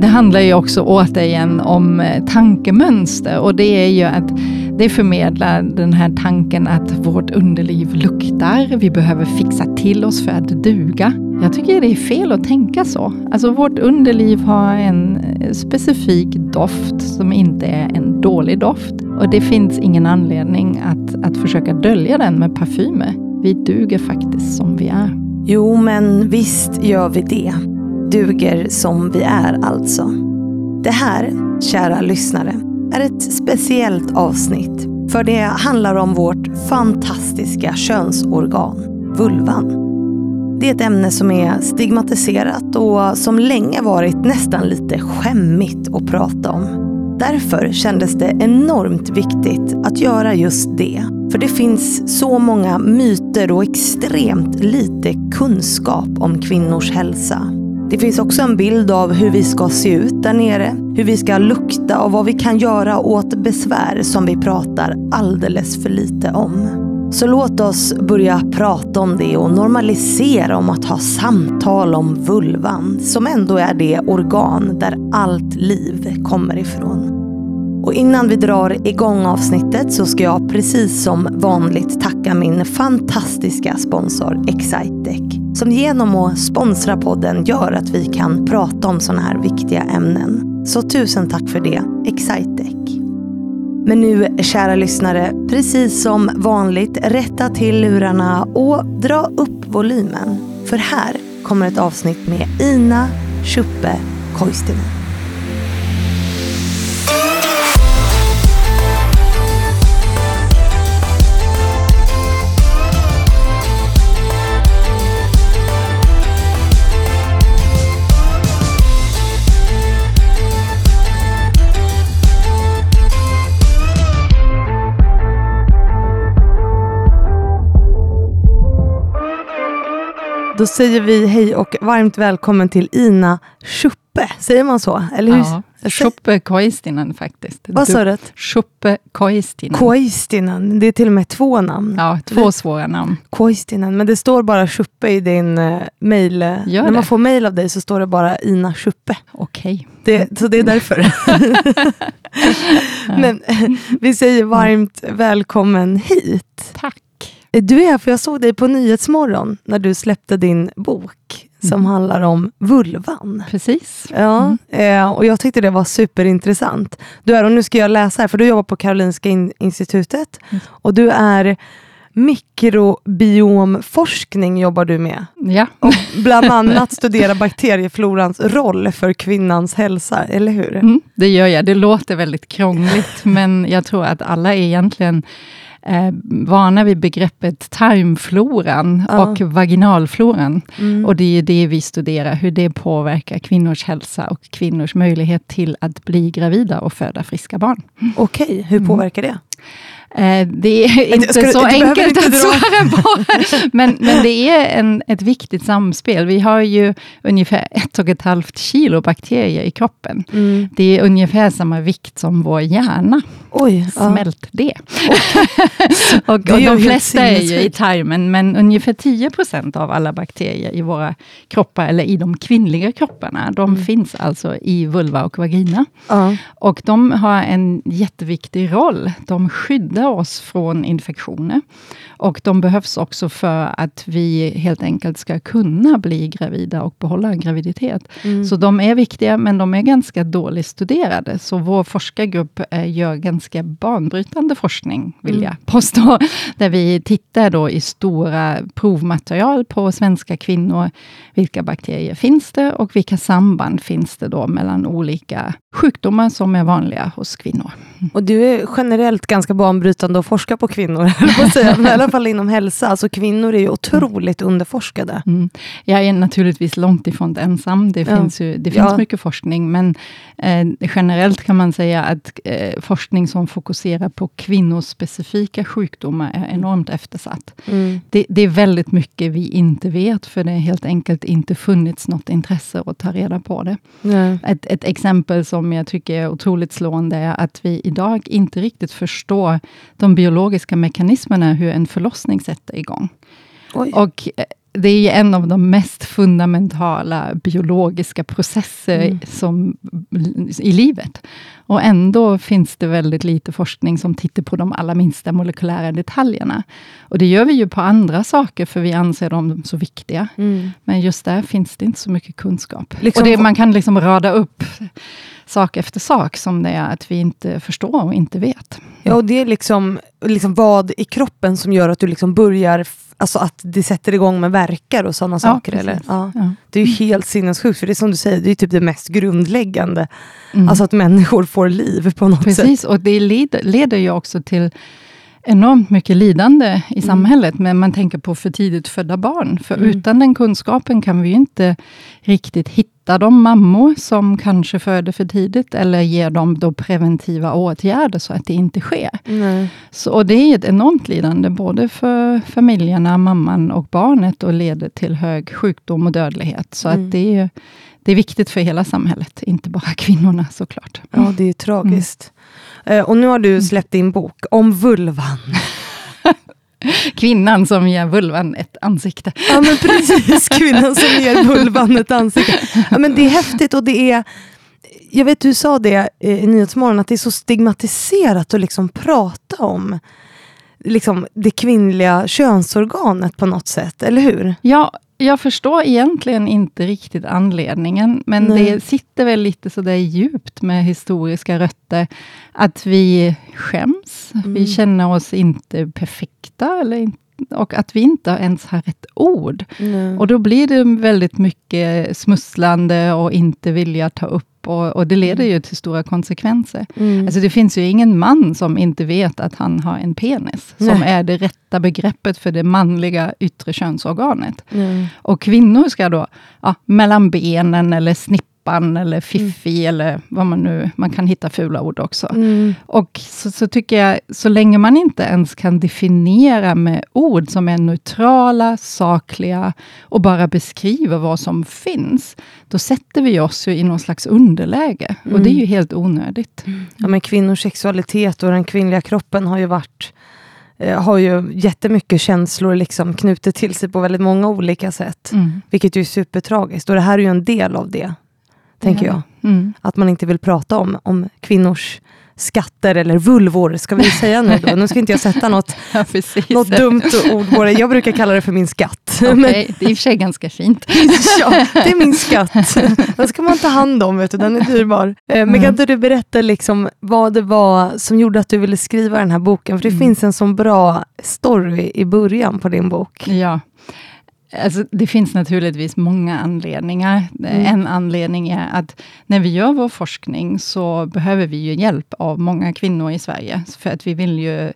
det handlar ju också återigen om eh, tankemönster och det är ju att det förmedlar den här tanken att vårt underliv luktar, vi behöver fixa till oss för att duga. Jag tycker det är fel att tänka så. Alltså vårt underliv har en eh, specifik doft som inte är en dålig doft. Och det finns ingen anledning att, att försöka dölja den med parfymer. Vi duger faktiskt som vi är. Jo, men visst gör vi det. Duger som vi är alltså. Det här, kära lyssnare, är ett speciellt avsnitt. För det handlar om vårt fantastiska könsorgan, vulvan. Det är ett ämne som är stigmatiserat och som länge varit nästan lite skämmigt att prata om. Därför kändes det enormt viktigt att göra just det. För det finns så många myter och extremt lite kunskap om kvinnors hälsa. Det finns också en bild av hur vi ska se ut där nere, hur vi ska lukta och vad vi kan göra åt besvär som vi pratar alldeles för lite om. Så låt oss börja prata om det och normalisera om att ha samtal om vulvan, som ändå är det organ där allt liv kommer ifrån. Och innan vi drar igång avsnittet så ska jag precis som vanligt tacka min fantastiska sponsor Excitec. Som genom att sponsra podden gör att vi kan prata om sådana här viktiga ämnen. Så tusen tack för det, Excitec. Men nu, kära lyssnare, precis som vanligt, rätta till lurarna och dra upp volymen. För här kommer ett avsnitt med Ina Schuppe Koistinen. Då säger vi hej och varmt välkommen till Ina Schuppe. Säger man så? Eller hur? Ja, Schuppe Koistinen faktiskt. Vad sa du? Schuppe Koistinen. Koistinen, det är till och med två namn. Ja, två svåra namn. Koistinen, men det står bara Schuppe i din uh, mail. När det? man får mail av dig så står det bara Ina Schuppe. Okej. Det, så det är därför. men vi säger varmt välkommen hit. Tack. Du är här för jag såg dig på Nyhetsmorgon när du släppte din bok som mm. handlar om vulvan. Precis. Ja, mm. eh, och jag tyckte det var superintressant. Du är, och nu ska jag läsa här, för du jobbar på Karolinska in institutet mm. och du är mikrobiomforskning jobbar du med. Ja. Och bland annat studera bakterieflorans roll för kvinnans hälsa, eller hur? Mm, det gör jag. Det låter väldigt krångligt, men jag tror att alla egentligen eh, vana vid begreppet tarmfloran ja. och vaginalfloran. Mm. Och det är det vi studerar, hur det påverkar kvinnors hälsa och kvinnors möjlighet till att bli gravida och föda friska barn. Okej, okay. hur mm. påverkar det? Eh, det är inte Ska så enkelt att svara på. men, men det är en, ett viktigt samspel. Vi har ju ungefär ett och ett halvt kilo bakterier i kroppen. Mm. Det är ungefär samma vikt som vår hjärna. Oj, Smält ja. det. och, det och de flesta är ju i tarmen, men ungefär 10 procent av alla bakterier i våra kroppar, eller i de kvinnliga kropparna, de mm. finns alltså i vulva och vagina. Ja. Och de har en jätteviktig roll. De skyddar skydda oss från infektioner. Och de behövs också för att vi helt enkelt ska kunna bli gravida och behålla en graviditet. Mm. Så de är viktiga, men de är ganska dåligt studerade. Så vår forskargrupp eh, gör ganska banbrytande forskning, vill mm. jag påstå. Där vi tittar då i stora provmaterial på svenska kvinnor. Vilka bakterier finns det och vilka samband finns det då mellan olika sjukdomar som är vanliga hos kvinnor. Och du är generellt ganska banbrytande att forska på kvinnor, men i alla fall inom hälsa. Alltså kvinnor är ju otroligt mm. underforskade. Mm. Jag är naturligtvis långt ifrån ensam. Det ja. finns, ju, det finns ja. mycket forskning, men eh, generellt kan man säga att eh, forskning som fokuserar på kvinnors specifika sjukdomar är enormt eftersatt. Mm. Det, det, är väldigt mycket vi inte vet, för det har helt enkelt inte funnits något intresse att ta reda på det. Ett, ett exempel som jag tycker är otroligt slående är att vi idag inte riktigt förstår de biologiska mekanismerna, hur en förlossning sätter igång. Oj. Och eh, det är en av de mest fundamentala biologiska processer mm. som, i livet. Och ändå finns det väldigt lite forskning som tittar på de allra minsta molekylära detaljerna. Och det gör vi ju på andra saker, för vi anser dem så viktiga. Mm. Men just där finns det inte så mycket kunskap. Liksom, och det, man kan liksom rada upp sak efter sak, som det är att vi inte förstår och inte vet. Ja, och det är liksom, liksom vad i kroppen som gör att du liksom börjar Alltså att det sätter igång med verkar och sådana ja, saker? Eller? Ja. ja. Det är ju helt sinnessjukt, för det är som du säger, det är typ det mest grundläggande. Mm. Alltså att människor får liv på något precis, sätt. Precis, och det leder, leder ju också till enormt mycket lidande i mm. samhället, men man tänker på för tidigt födda barn. För mm. utan den kunskapen kan vi inte riktigt hitta de mammor som kanske föder för tidigt, eller ge dem då preventiva åtgärder, så att det inte sker. Mm. Så, och det är ett enormt lidande, både för familjerna, mamman och barnet, och leder till hög sjukdom och dödlighet. Så att mm. det är det är viktigt för hela samhället, inte bara kvinnorna såklart. Ja, det är tragiskt. Mm. Och nu har du släppt din bok om vulvan. Kvinnan som ger vulvan ett ansikte. Ja, men precis. Kvinnan som ger vulvan ett ansikte. Ja, men det är häftigt och det är jag vet du sa det eh, i Nyhetsmorgon, att det är så stigmatiserat att liksom prata om liksom, det kvinnliga könsorganet på något sätt, eller hur? Ja, jag förstår egentligen inte riktigt anledningen, men Nej. det sitter väl lite sådär djupt med historiska rötter, att vi skäms, mm. vi känner oss inte perfekta, eller och att vi inte ens har rätt ord. Nej. Och då blir det väldigt mycket smusslande och inte vilja ta upp och, och, det leder ju till stora konsekvenser. Mm. Alltså det finns ju ingen man som inte vet att han har en penis, Nej. som är det rätta begreppet för det manliga yttre könsorganet. Mm. Och kvinnor ska då, ja, mellan benen eller snippa Pappan eller Fiffi, mm. eller vad man nu... Man kan hitta fula ord också. Mm. Och så, så, tycker jag, så länge man inte ens kan definiera med ord som är neutrala, sakliga och bara beskriver vad som finns, då sätter vi oss ju i någon slags underläge. Mm. Och det är ju helt onödigt. Ja, men kvinnors sexualitet och den kvinnliga kroppen har ju varit eh, har ju jättemycket känslor liksom knutet till sig på väldigt många olika sätt. Mm. Vilket ju är supertragiskt. Och det här är ju en del av det tänker jag. Mm. Att man inte vill prata om, om kvinnors skatter eller vulvor, ska vi säga nu då? Nu ska inte jag sätta något, ja, något dumt ord på det. Jag brukar kalla det för min skatt. Okay, Men, det är i och för sig ganska fint. ja, det är min skatt. Den ska man ta hand om, vet du. den är dyrbar. Eh, men mm. kan inte du berätta liksom vad det var som gjorde att du ville skriva den här boken? För det mm. finns en sån bra story i början på din bok. Ja. Alltså, det finns naturligtvis många anledningar. Mm. En anledning är att när vi gör vår forskning, så behöver vi ju hjälp av många kvinnor i Sverige. För att vi vill ju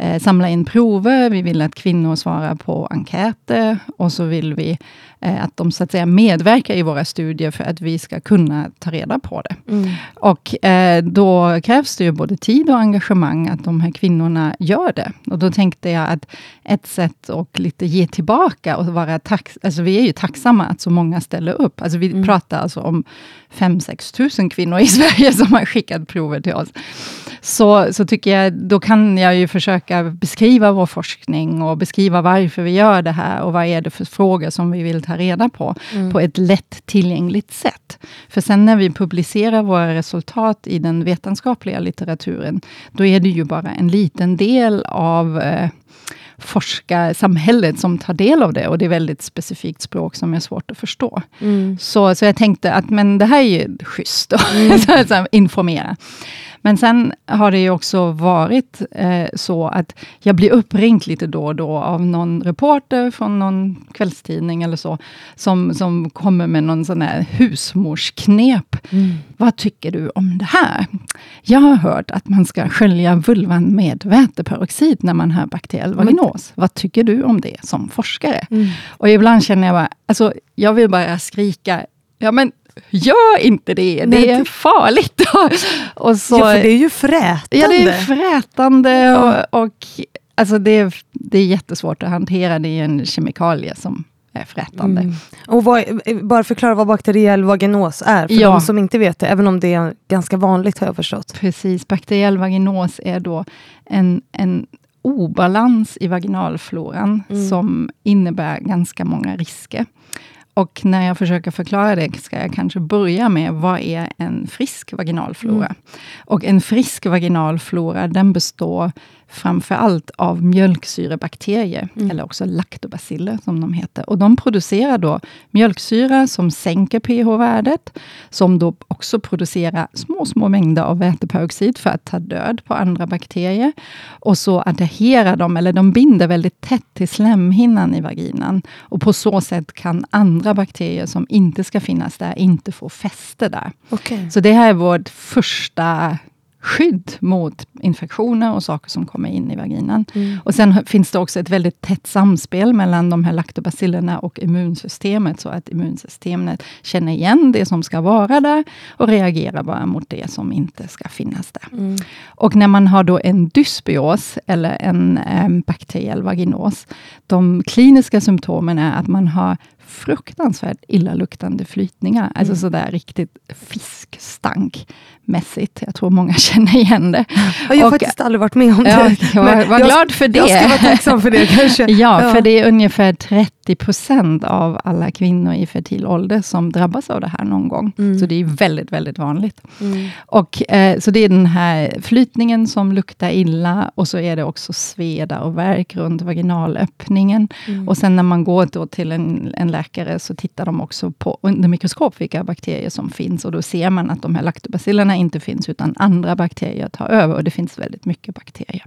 eh, samla in prover, vi vill att kvinnor svarar på enkäter och så vill vi eh, att de så att säga medverkar i våra studier för att vi ska kunna ta reda på det. Mm. Och eh, då krävs det ju både tid och engagemang att de här kvinnorna gör det. Och då tänkte jag att ett sätt att lite ge tillbaka och vara tack, alltså vi är ju tacksamma att så många ställer upp. Alltså vi mm. pratar alltså om 5-6 tusen kvinnor i Sverige som har skickat prover till oss. Så, så tycker jag, då kan jag ju försöka beskriva vår forskning och beskriva varför vi gör det här och vad är det för frågor som vi vill ta reda på, mm. på ett lätt tillgängligt sätt. För sen när vi publicerar våra resultat i den vetenskapliga litteraturen, då är det ju bara en liten del av eh, forskarsamhället som tar del av det, och det är väldigt specifikt språk som är svårt att förstå. Mm. Så, så jag tänkte att men det här är ju schysst, att mm. informera. Men sen har det ju också varit eh, så att jag blir uppringd lite då och då av någon reporter från någon kvällstidning eller så, som, som kommer med någon sån här husmorsknep. Mm. Vad tycker du om det här? Jag har hört att man ska skölja vulvan med väteperoxid när man har bakteriell vaginos. Vad tycker du om det som forskare? Mm. Och ibland känner jag bara, alltså, jag vill bara skrika, ja men Gör inte det, det är farligt. och så, ja, för det är ju frätande. Ja, det är frätande och, och alltså det, är, det är jättesvårt att hantera. Det är en kemikalie som är frätande. Mm. Och vad, bara förklara vad bakteriell vaginos är, för ja. de som inte vet det, även om det är ganska vanligt har jag förstått. Precis, bakteriell vaginos är då en, en obalans i vaginalfloran mm. som innebär ganska många risker. Och när jag försöker förklara det, ska jag kanske börja med, vad är en frisk vaginalflora? Mm. Och en frisk vaginalflora, den består framför allt av mjölksyrebakterier, mm. eller också laktobaciller som de heter. Och de producerar då mjölksyra som sänker pH-värdet, som då också producerar små, små mängder av väteperoxid för att ta död på andra bakterier. Och så adhererar de, eller de binder väldigt tätt till slemhinnan i vaginan. Och på så sätt kan andra bakterier som inte ska finnas där, inte få fäste där. Okay. Så det här är vårt första skydd mot infektioner och saker som kommer in i vaginan. Mm. Och Sen finns det också ett väldigt tätt samspel mellan de här laktobacillerna och immunsystemet, så att immunsystemet känner igen det som ska vara där och reagerar bara mot det som inte ska finnas där. Mm. Och när man har då en dysbios, eller en eh, bakteriell vaginos, de kliniska symptomen är att man har fruktansvärt illaluktande flytningar. Alltså mm. Alltså sådär riktigt fiskstankmässigt. Jag tror många känner igen det. Jag har och, faktiskt aldrig varit med om det. Ja, jag var, var glad för det. Jag ska vara tacksam för det kanske. ja, ja, för det är ungefär 30 procent av alla kvinnor i fertil ålder som drabbas av det här någon gång. Mm. Så det är väldigt, väldigt vanligt. Mm. Och, eh, så det är den här flytningen som luktar illa och så är det också sveda och värk runt vaginalöppningen. Mm. Och sen när man går då till en, en läkare så tittar de också på under mikroskop vilka bakterier som finns och då ser man att de här laktobacillerna inte finns utan andra bakterier tar över och det finns väldigt mycket bakterier.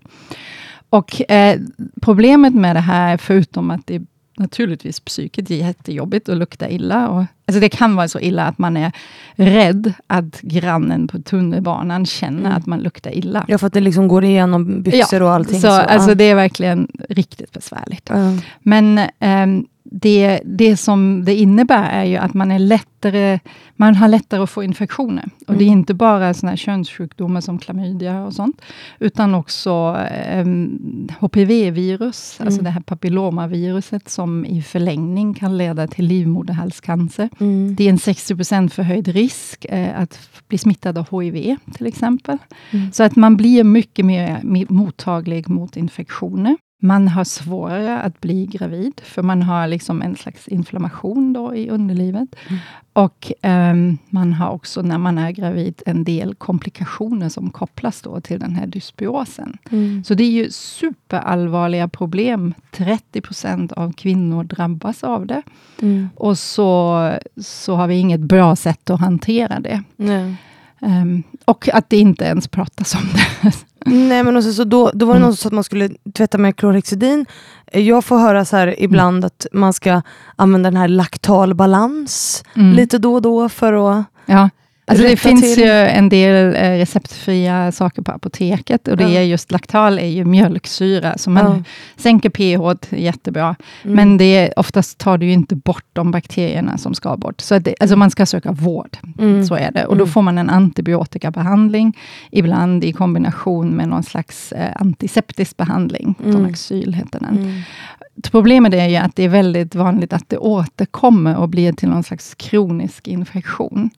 Och eh, Problemet med det här, förutom att det naturligtvis psyket är jättejobbigt och luktar illa. Och, alltså det kan vara så illa att man är rädd att grannen på tunnelbanan känner mm. att man luktar illa. Ja, för att det liksom går igenom byxor ja, och allting. Så, så, alltså ja. Det är verkligen riktigt besvärligt. Mm. Men um, det, det som det innebär är ju att man är lättare, man har lättare att få infektioner. Och mm. det är mm. inte bara såna här könssjukdomar som klamydia och sånt, utan också eh, HPV-virus, mm. alltså det här papillomaviruset, som i förlängning kan leda till livmoderhalscancer. Mm. Det är en 60% förhöjd risk eh, att bli smittad av HIV, till exempel. Mm. Så att man blir mycket mer mottaglig mot infektioner. Man har svårare att bli gravid, för man har liksom en slags inflammation då i underlivet. Mm. Och um, man har också, när man är gravid, en del komplikationer som kopplas då till den här dysbiosen. Mm. Så det är ju superallvarliga problem. 30 procent av kvinnor drabbas av det. Mm. Och så, så har vi inget bra sätt att hantera det. Um, och att det inte ens pratas om det. Nej men också, så då, då var det mm. någon som sa att man skulle tvätta med klorhexidin. Jag får höra så här ibland mm. att man ska använda den här laktalbalans mm. lite då och då för att ja. Alltså det finns till. ju en del eh, receptfria saker på apoteket och det ja. är just laktal är ju mjölksyra, så man ja. sänker pH jättebra. Mm. Men det oftast tar du inte bort de bakterierna som ska bort. Så det, alltså man ska söka vård, mm. så är det. Och då mm. får man en antibiotikabehandling, ibland i kombination med någon slags eh, antiseptisk behandling. Mm. Tonaxyl heter den. Mm. Problemet är ju att det är väldigt vanligt att det återkommer och blir till någon slags kronisk infektion.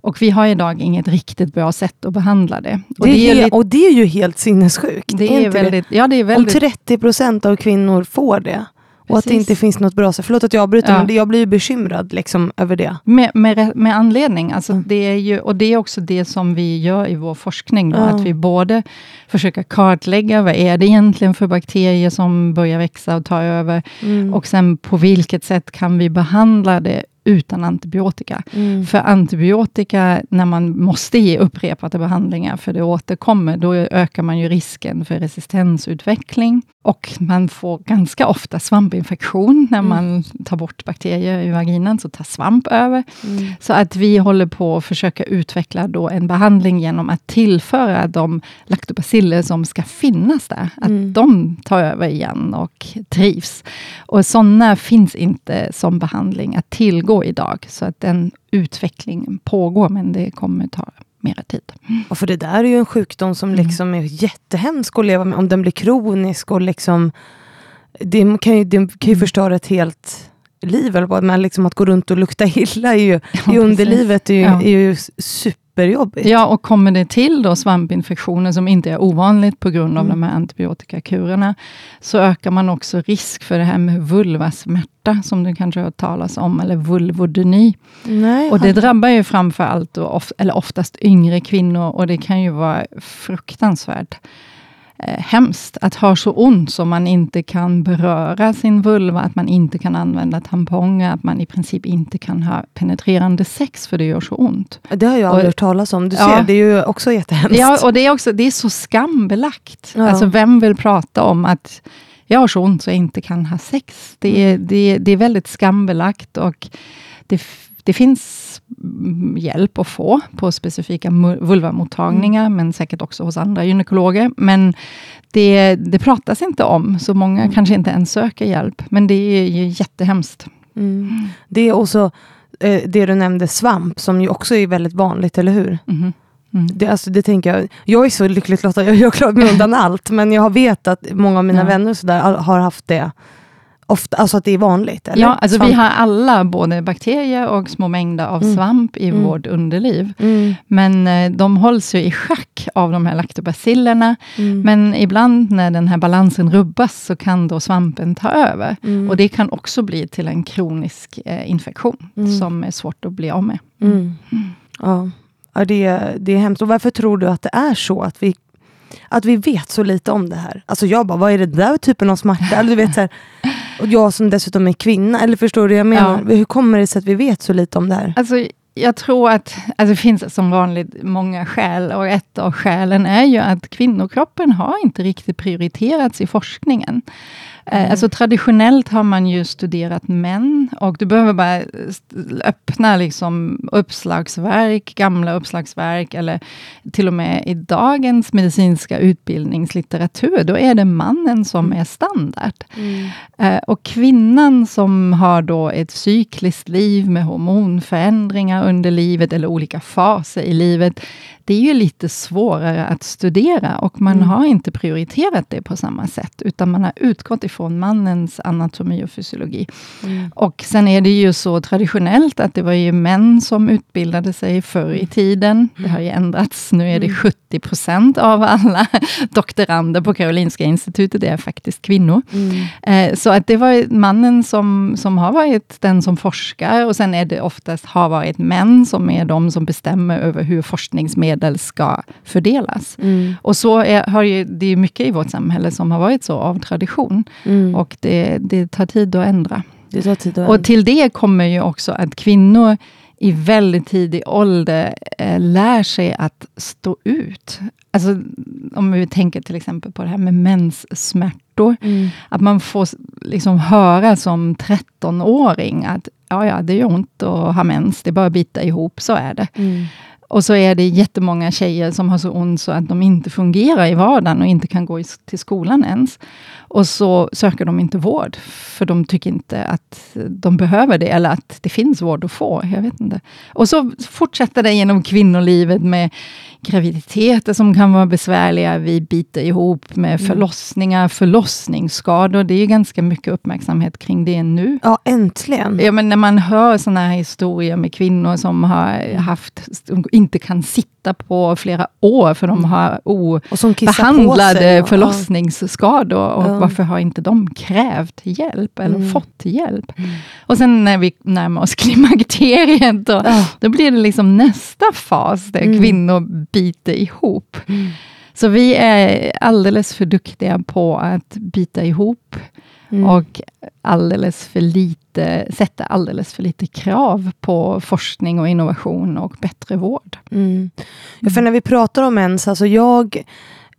Och vi har idag inget riktigt bra sätt att behandla det. Och det, är, helt, och det är ju helt sinnessjukt. Det är, väldigt, Ja, det är väldigt, Om 30 procent av kvinnor får det. Och att det inte finns något bra sätt. Förlåt att jag avbryter, ja. men jag blir ju bekymrad liksom, över det. Med, med, med anledning. Alltså, mm. det är ju, och det är också det som vi gör i vår forskning. Då, mm. Att vi både försöker kartlägga, vad är det egentligen för bakterier som börjar växa och ta över? Mm. Och sen på vilket sätt kan vi behandla det utan antibiotika. Mm. För antibiotika, när man måste ge upprepade behandlingar, för det återkommer, då ökar man ju risken för resistensutveckling. Och man får ganska ofta svampinfektion när mm. man tar bort bakterier i vaginan, så tar svamp över. Mm. Så att vi håller på att försöka utveckla då en behandling genom att tillföra de laktobaciller som ska finnas där, att mm. de tar över igen och trivs. Och sådana finns inte som behandling att tillgå idag, så att den utvecklingen pågår, men det kommer ta mera tid. Och för det där är ju en sjukdom som mm. liksom är jättehemsk att leva med, om den blir kronisk och liksom det kan ju, det kan ju mm. förstöra ett helt liv, eller vad, men liksom att gå runt och lukta illa är ju, ja, i underlivet är ju, ja. är ju super superjobbigt. Ja, och kommer det till då svampinfektioner, som inte är ovanligt på grund av mm. de här antibiotikakurerna, så ökar man också risk för det här med vulvasmärta, som du kanske har hört talas om, eller vulvodyni. Nej, och det drabbar ju framför allt, då, eller oftast yngre kvinnor, och det kan ju vara fruktansvärt eh, hemskt att ha så ont som man inte kan beröra sin vulva, att man inte kan använda tamponger, att man i princip inte kan ha penetrerande sex, för det gör så ont. Det har jag aldrig hört talas om. Du ja, ser, det är ju också jättehemskt. Ja, och det är, också, det är så skambelagt. Ja. Alltså, vem vill prata om att jag har så ont så jag inte kan ha sex? Det är, mm. det, det är väldigt skambelagt och det det finns hjälp att få på specifika vulvamottagningar, mm. men säkert också hos andra gynekologer. Men det, det pratas inte om, så många mm. kanske inte ens söker hjälp. Men det är ju jättehemskt. Mm. Det är också eh, det du nämnde, svamp, som ju också är väldigt vanligt, eller hur? Mm-hmm. Mm. Det, alltså, det tänker jag, jag är så lyckligt lottad, jag har klarat mig undan allt, men jag vet att många av mina ja. vänner så där, har haft det ofta, alltså att det är vanligt? Eller? Ja, alltså vi har alla både bakterier och små mängder av mm. svamp i mm. vårt underliv. Mm. Men eh, de hålls ju i schack av de här laktobacillerna. Mm. Men ibland när den här balansen rubbas, så kan då svampen ta över. Mm. Och det kan också bli till en kronisk eh, infektion, mm. som är svårt att bli av med. Ja. Ja, det, det är hemskt. Och varför tror du att det är så? Att vi att vi vet så lite om det här. Alltså jag bara, vad är det där typen av smärta? Eller du vet, så här, och jag som dessutom är kvinna, eller förstår du vad jag menar? Ja. Hur kommer det sig att vi vet så lite om det här? Alltså, jag tror att alltså det finns som vanligt många skäl och ett av skälen är ju att kvinnokroppen har inte riktigt prioriterats i forskningen. Eh, mm. Alltså traditionellt har man ju studerat män och du behöver bara öppna liksom uppslagsverk, gamla uppslagsverk eller till och med i dagens medicinska utbildningslitteratur, då är det mannen som mm. är standard. Mm. Eh, och kvinnan som har då ett cykliskt liv med hormonförändringar under livet eller olika faser i livet, det är ju lite svårare att studera och man mm. har inte prioriterat det på samma sätt, utan man har utgått ifrån mannens anatomi och fysiologi. Mm. Och sen är det ju så traditionellt att det var ju män som utbildade sig förr i mm. tiden. Det har ju ändrats. Nu är det 70 mm. procent av alla doktorander på Karolinska institutet, det är faktiskt kvinnor. Mm. Eh, så att det var mannen som, som har varit den som forskar, och sen är det oftast har varit män som är de som bestämmer över hur forskningsmedel medel ska fördelas. Mm. Och så är, har ju, det är mycket i vårt samhälle som har varit så av tradition. Mm. Och det, det tar tid att ändra. Det tar tid att och till det kommer ju också att kvinnor i väldigt tidig ålder eh, lär sig att stå ut. Alltså, om vi tänker till exempel på det här med menssmärtor. Mm. Att man får liksom höra som 13-åring att ja, ja, det gör ont att ha mens, det är bara att bita ihop, så är det. Mm. Och så är det jättemånga tjejer som har så ont så att de inte fungerar i vardagen och inte kan gå till skolan ens. Och så söker de inte vård, för de tycker inte att de behöver det, eller att det finns vård att få. Jag vet inte. Och så fortsätter det genom kvinnolivet med graviditeter som kan vara besvärliga. Vi biter ihop med mm. förlossningar, förlossningsskador. Det är ganska mycket uppmärksamhet kring det nu. Ja, äntligen. Ja, men när man hör såna här historier med kvinnor som har haft, inte kan sitta på flera år, för de mm. har obehandlade förlossningsskador. Och ja. varför har inte de krävt hjälp, eller mm. fått hjälp? Mm. Och sen när vi närmar oss klimakteriet, då, då blir det liksom nästa fas, där mm. kvinnor biter ihop. Mm. Så vi är alldeles för duktiga på att bita ihop, mm. och alldeles för lite, sätta alldeles för lite krav på forskning och innovation och bättre vård. Mm. Ja, för när vi pratar om mens, alltså jag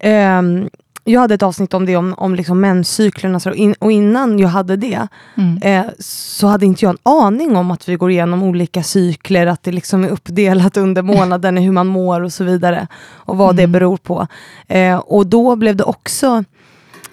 um, jag hade ett avsnitt om det, om, om liksom menscyklerna, och, in, och innan jag hade det, mm. eh, så hade inte jag en aning om att vi går igenom olika cykler, att det liksom är uppdelat under månaden, hur man mår och så vidare, och vad mm. det beror på. Eh, och då blev det också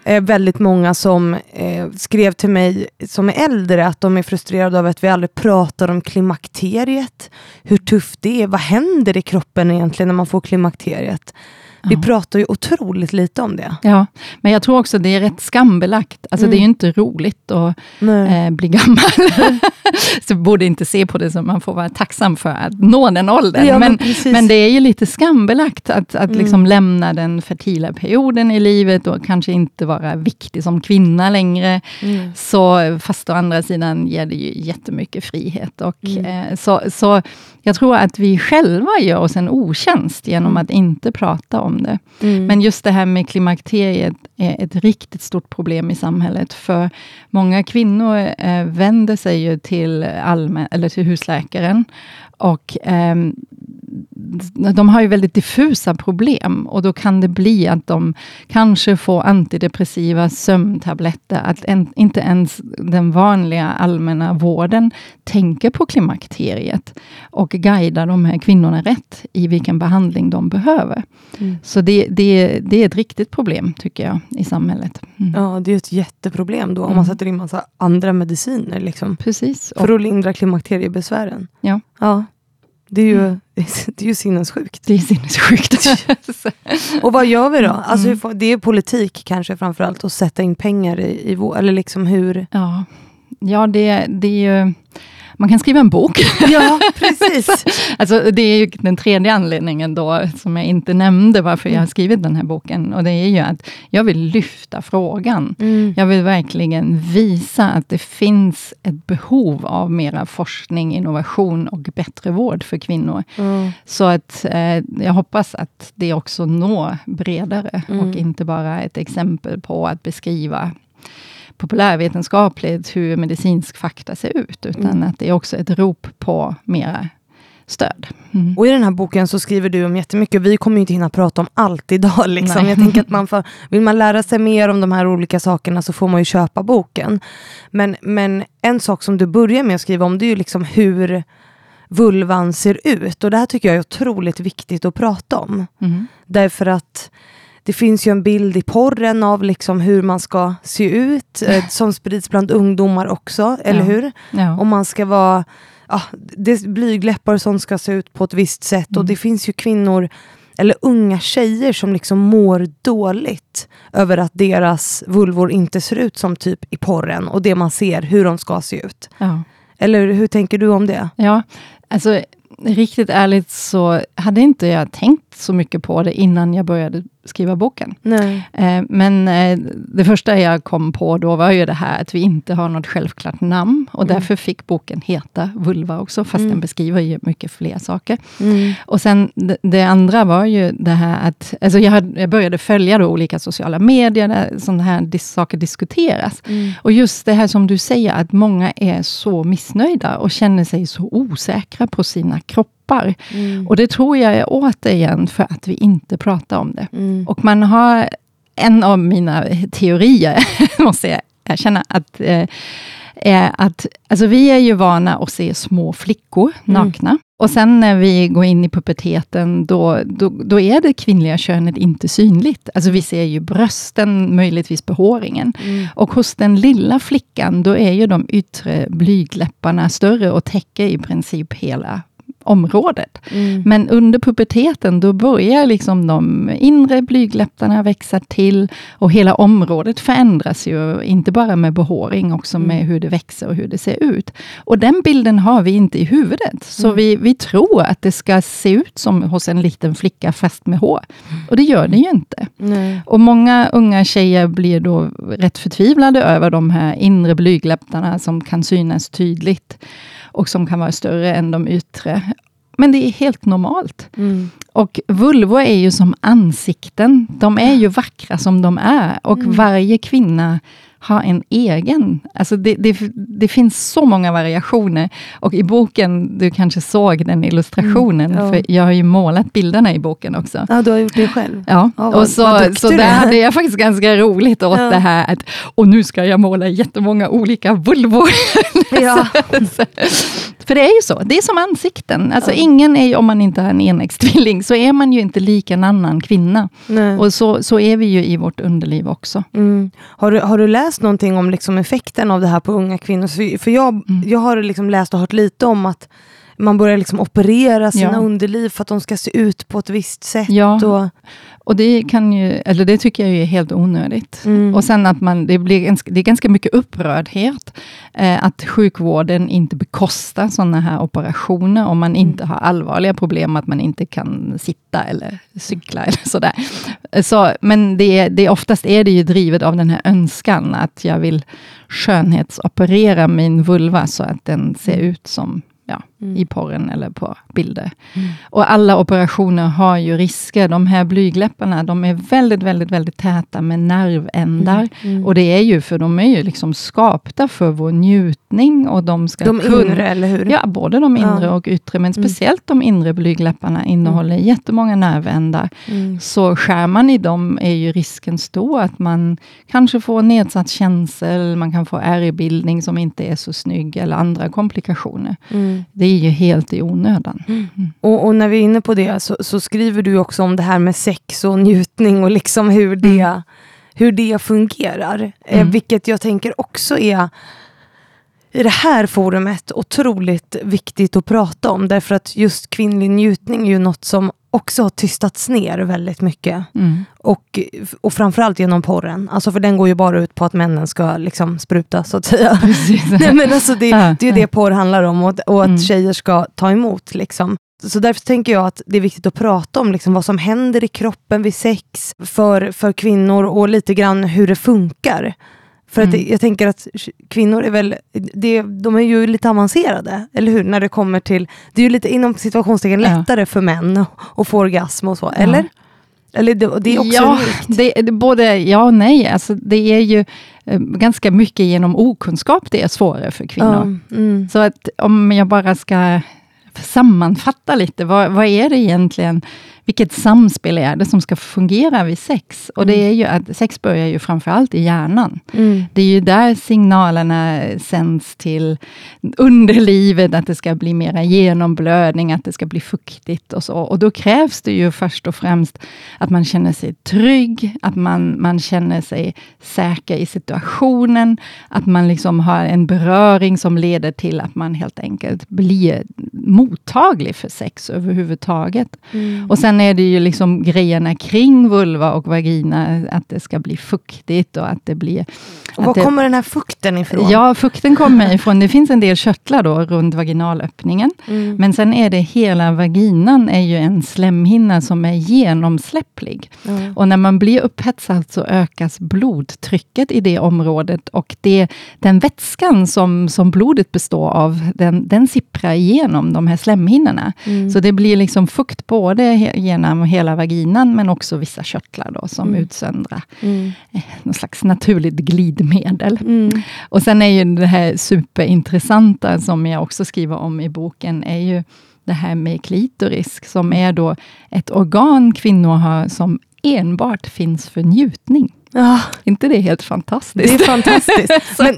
eh, väldigt många som eh, skrev till mig som är äldre att de är frustrerade över att vi aldrig pratar om klimakteriet. Hur tufft det är. Vad händer i kroppen egentligen när man får klimakteriet? Vi ja. pratar ju otroligt lite om det. Ja, men jag tror också det är rätt skambelagt. Alltså mm. det är ju mm. inte roligt att eh, bli gammal. så borde inte se på det som man får vara tacksam för att nå den åldern. Ja, men, men, men, det är ju lite skambelagt att, att mm. liksom lämna den fertila perioden i livet och kanske inte vara viktig som kvinna längre. Mm. Så, fast å andra sidan ger det ju jättemycket frihet. Och, mm. eh, så, så jag tror att vi själva gör oss en otjänst genom mm. att inte prata om det. Mm. Men just det här med klimakteriet är ett riktigt stort problem i samhället. För många kvinnor eh, vänder sig ju till, allmän, eller till husläkaren och eh, de har ju väldigt diffusa problem och då kan det bli att de kanske får antidepressiva sömntabletter, att en, inte ens den vanliga allmänna vården tänker på klimakteriet och guidar de här kvinnorna rätt i vilken behandling de behöver. Mm. Så det, det, det är ett riktigt problem, tycker jag, i samhället. Mm. Ja, det är ett jätteproblem då, om man mm. sätter in massa andra mediciner. Liksom, Precis. För att lindra klimakteriebesvären. Ja. ja. Det är ju, mm. det är ju sinnessjukt. Det är sinnessjukt. och vad gör vi då? Mm. Alltså, det är politik kanske framförallt, att sätta in pengar i, i eller liksom hur? Ja, ja det, det är ju man kan skriva en bok. Ja, precis. alltså, det är ju den tredje anledningen då, som jag inte nämnde, varför jag har mm. skrivit den här boken. Och det är ju att jag vill lyfta frågan. Mm. Jag vill verkligen visa att det finns ett behov av mera forskning, innovation och bättre vård för kvinnor. Mm. Så att eh, jag hoppas att det också når bredare, och mm. inte bara ett exempel på att beskriva populärvetenskapligt hur medicinsk fakta ser ut, utan mm. att det är också ett rop på mera stöd. Mm. Och I den här boken så skriver du om jättemycket. Vi kommer inte hinna prata om allt idag. Liksom. Jag tänker att man får, vill man lära sig mer om de här olika sakerna så får man ju köpa boken. Men, men en sak som du börjar med att skriva om, det är ju liksom hur vulvan ser ut. Och det här tycker jag är otroligt viktigt att prata om. Mm. Därför att det finns ju en bild i porren av liksom hur man ska se ut, eh, som sprids bland ungdomar också, eller ja. hur? Ja. Om man ska vara... Ja, det, blygläppar och sånt ska se ut på ett visst sätt. Mm. Och det finns ju kvinnor, eller unga tjejer, som liksom mår dåligt över att deras vulvor inte ser ut som typ i porren, och det man ser, hur de ska se ut. Ja. Eller hur tänker du om det? Ja, alltså riktigt ärligt så hade inte jag tänkt så mycket på det innan jag började skriva boken. Eh, men eh, det första jag kom på då var ju det här att vi inte har något självklart namn. Och mm. därför fick boken heta Vulva också, fast mm. den beskriver ju mycket fler saker. Mm. Och sen det, det, andra var ju det här att, alltså jag, hade, jag började följa då olika sociala medier, där sådana här dis saker diskuteras. Mm. Och just det här som du säger, att många är så missnöjda och känner sig så osäkra på sina kroppar kroppar. Mm. Och det tror jag är återigen för att vi inte pratar om det. Mm. Och man har, en av mina teorier, måste jag erkänna, att eh, är att alltså vi är ju vana att se små flickor mm. nakna. Mm. Och sen när vi går in i puberteten, då, då, då, är det kvinnliga könet inte synligt. Alltså vi ser ju brösten, möjligtvis behåringen. Mm. Och hos den lilla flickan, då är ju de yttre blygläpparna större och täcker i princip hela området. Mm. Men under puberteten, då börjar liksom de inre blygläpparna växa till och hela området förändras ju, inte bara med behåring, också mm. med hur det växer och hur det ser ut. Och den bilden har vi inte i huvudet, så mm. vi, vi tror att det ska se ut som hos en liten flicka, fast med hår. Och det gör det ju inte. Och många unga tjejer blir då rätt förtvivlade över de här inre blygläpparna, som kan synas tydligt och som kan vara större än de yttre. Men det är helt normalt. Mm. Och vulvor är ju som ansikten. De är ju vackra som de är. Och mm. varje kvinna ha en egen... Alltså det, det, det, finns så många variationer. Och i boken, du kanske såg den illustrationen, mm, ja. för jag har ju målat bilderna i boken också. Ja, du har gjort det själv? Ja, ja och så, så där hade jag faktiskt ganska roligt åt ja. det här att, och nu ska jag måla jättemånga olika vulvor. Ja. för det är ju så, det är som ansikten. Alltså ingen är om man inte har en enäggstvilling, så är man ju inte lik en annan kvinna. Nej. Och så, så är vi ju i vårt underliv också. Mm. Har, du, har du läst läst någonting om liksom effekten av det här på unga kvinnor? För jag, mm. jag har liksom läst och hört lite om att man börjar liksom operera sina ja. underliv för att de ska se ut på ett visst sätt. Ja. Och, och det, kan ju, eller det tycker jag är helt onödigt. Mm. Och sen att man, det, blir ganska, det är ganska mycket upprördhet, eh, att sjukvården inte bekostar sådana här operationer, om man inte mm. har allvarliga problem, att man inte kan sitta eller cykla eller sådär. Så, men det, det, oftast är det ju drivet av den här önskan, att jag vill skönhetsoperera min vulva, så att den ser mm. ut som ja, mm. i porren eller på bilder. Mm. Och alla operationer har ju risker. De här blygläpparna, de är väldigt, väldigt, väldigt täta med nervändar. Mm. mm. Och det är ju, för de är ju liksom skapta för vår njutning. Och de ska de kunna, inre, eller hur? Ja, både de inre ja. och yttre, men mm. speciellt de inre blygläpparna innehåller mm. jättemånga nervändar. Mm. Så skär man i dem är ju risken stor att man kanske får nedsatt känsel, man kan få ärrbildning som inte är så snygg, eller andra komplikationer. Det är ju helt i onödan. Mm. Och, och, när vi är inne på det, så, så, skriver du också om det här med sex och njutning och liksom hur det, mm. hur det fungerar. Eh, mm. vilket jag tänker också är i det här forumet otroligt viktigt att prata om. Därför att just kvinnlig njutning är ju något som också har tystats ner väldigt mycket. Mm. Och, och framförallt genom porren. Alltså för den går ju bara ut på att männen ska liksom spruta så att säga. Nej, men alltså det, det är det porr handlar om och, och att mm. tjejer ska ta emot. Liksom. Så därför tänker jag att det är viktigt att prata om liksom vad som händer i kroppen vid sex för, för kvinnor och lite grann hur det funkar. För mm. att jag tänker att kvinnor är väl, det, de är ju lite avancerade, eller hur? När det kommer till, det är ju lite inom situationstecken lättare ja. för män att få orgasm och så, eller? Eller det, det, är också ja, det, det, både ja och nej. Alltså, det är ju eh, ganska mycket genom okunskap det är svårare för kvinnor. Mm, mm. Så att om jag bara ska sammanfatta lite, vad, vad är det egentligen vilket samspel är det som ska fungera vid sex? Och det mm. är ju att sex börjar ju framförallt i hjärnan. Mm. Det är ju där signalerna sänds till underlivet, att det ska bli mera genomblödning, att det ska bli fuktigt och så. Och då krävs det ju först och främst att man känner sig trygg, att man, man känner sig säker i situationen, att man liksom har en beröring som leder till att man helt enkelt blir mottaglig för sex överhuvudtaget. Mm. Och sen är det ju liksom grejerna kring vulva och vagina, att det ska bli fuktigt och att det blir... Och var det, kommer den här fukten ifrån? Ja, fukten kommer ifrån, det finns en del körtlar då runt vaginalöppningen, mm. men sen är det hela vaginan är ju en slemhinna som är genomsläpplig. Mm. Och när man blir upphetsad så ökas blodtrycket i det området och det, den vätskan som, som blodet består av, den, den sipprar igenom de här slemhinnorna. Mm. Så det blir liksom fukt både genom hela vaginan, men också vissa körtlar då, som mm. utsöndrar mm. Eh, någon slags naturligt glidmedel. Mm. Och sen är ju det här superintressanta, som jag också skriver om i boken, är ju det här med klitoris, som är då ett organ kvinnor har, som enbart finns för njutning. Ja. inte det helt fantastiskt? Det är fantastiskt. men,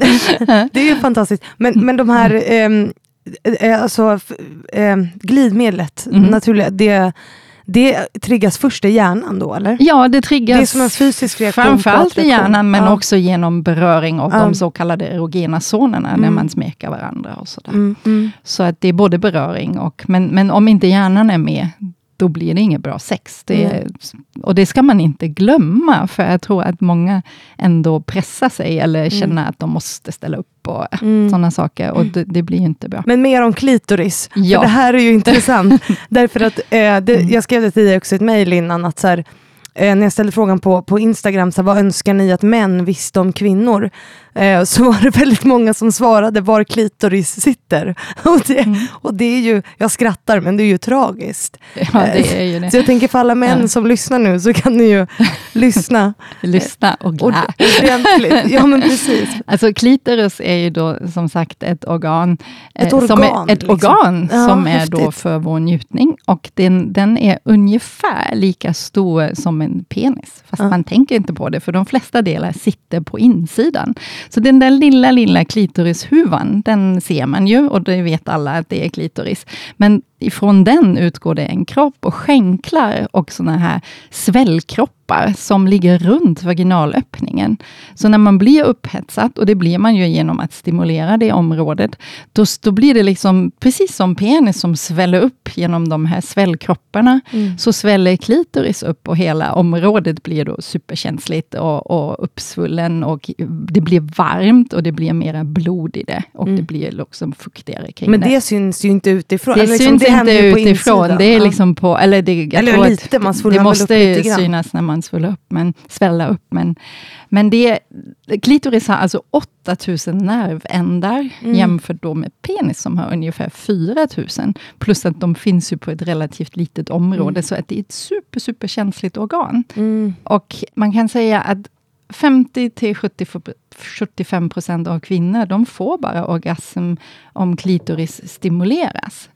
det är fantastiskt. Men, men de här eh, alltså, eh, glidmedlet, mm. naturliga, det det triggas först i hjärnan då, eller? Ja, det triggas det är som en fysisk reaktion framförallt i hjärnan, men ja. också genom beröring av ja. de så kallade erogena zonerna, mm. när man smeker varandra och sådär. Mm. Mm. Så att det är både beröring och, men, men om inte hjärnan är med, då blir det inget bra sex. Det är, och det ska man inte glömma, för jag tror att många ändå pressar sig, eller mm. känner att de måste ställa upp och mm. sådana saker, och det, det, blir inte bra. Men mer om klitoris, ja. för det här är ju intressant. därför att eh, det, mm. jag skrev det tidigare också i ett mejl innan, att så här, eh, när jag ställde frågan på, på Instagram, så här, vad önskar ni att män visste om kvinnor? Eh, så var det väldigt många som svarade var klitoris sitter. Och det, mm. och det är ju, jag skrattar men det är ju tragiskt. Ja, det är ju det. Så jag tänker för alla män ja. som lyssnar nu så kan ni ju lyssna. lyssna och glä. Ja men precis. Alltså klitoris är ju då som sagt ett organ. Eh, ett organ. Som är, ett liksom. organ ja, som är då för vår njutning. Och den, den är ungefär lika stor som en penis. Fast man tänker inte på det, för de flesta delar sitter på insidan. Så den där lilla, lilla klitorishuvan, den ser man ju och det vet alla att det är klitoris. Men ifrån den utgår det en kropp och skänklar och såna här svällkroppar som ligger runt vaginalöppningen. Så när man blir upphetsad, och det blir man ju genom att stimulera det området, då, då blir det liksom precis som penis som sväller upp genom de här svällkropparna, mm. så sväller klitoris upp och hela området blir då superkänsligt och, och uppsvullen och det blir varmt och det blir mera blod i det och mm. det blir liksom fuktigare kring Men det. Men det syns ju inte utifrån? Det liksom, syns det inte utifrån, det är liksom på, eller det, eller lite, man det måste synas när man svulla upp, men, svälla upp. Men, men det, klitoris har alltså 8000 nervändar, mm. jämfört då med penis som har ungefär 4000. Plus att de finns ju på ett relativt litet område, mm. så att det är ett super, super känsligt organ. Mm. Och man kan säga att 50 till 70 75 procent av kvinnor, de får bara orgasm om klitoris stimuleras.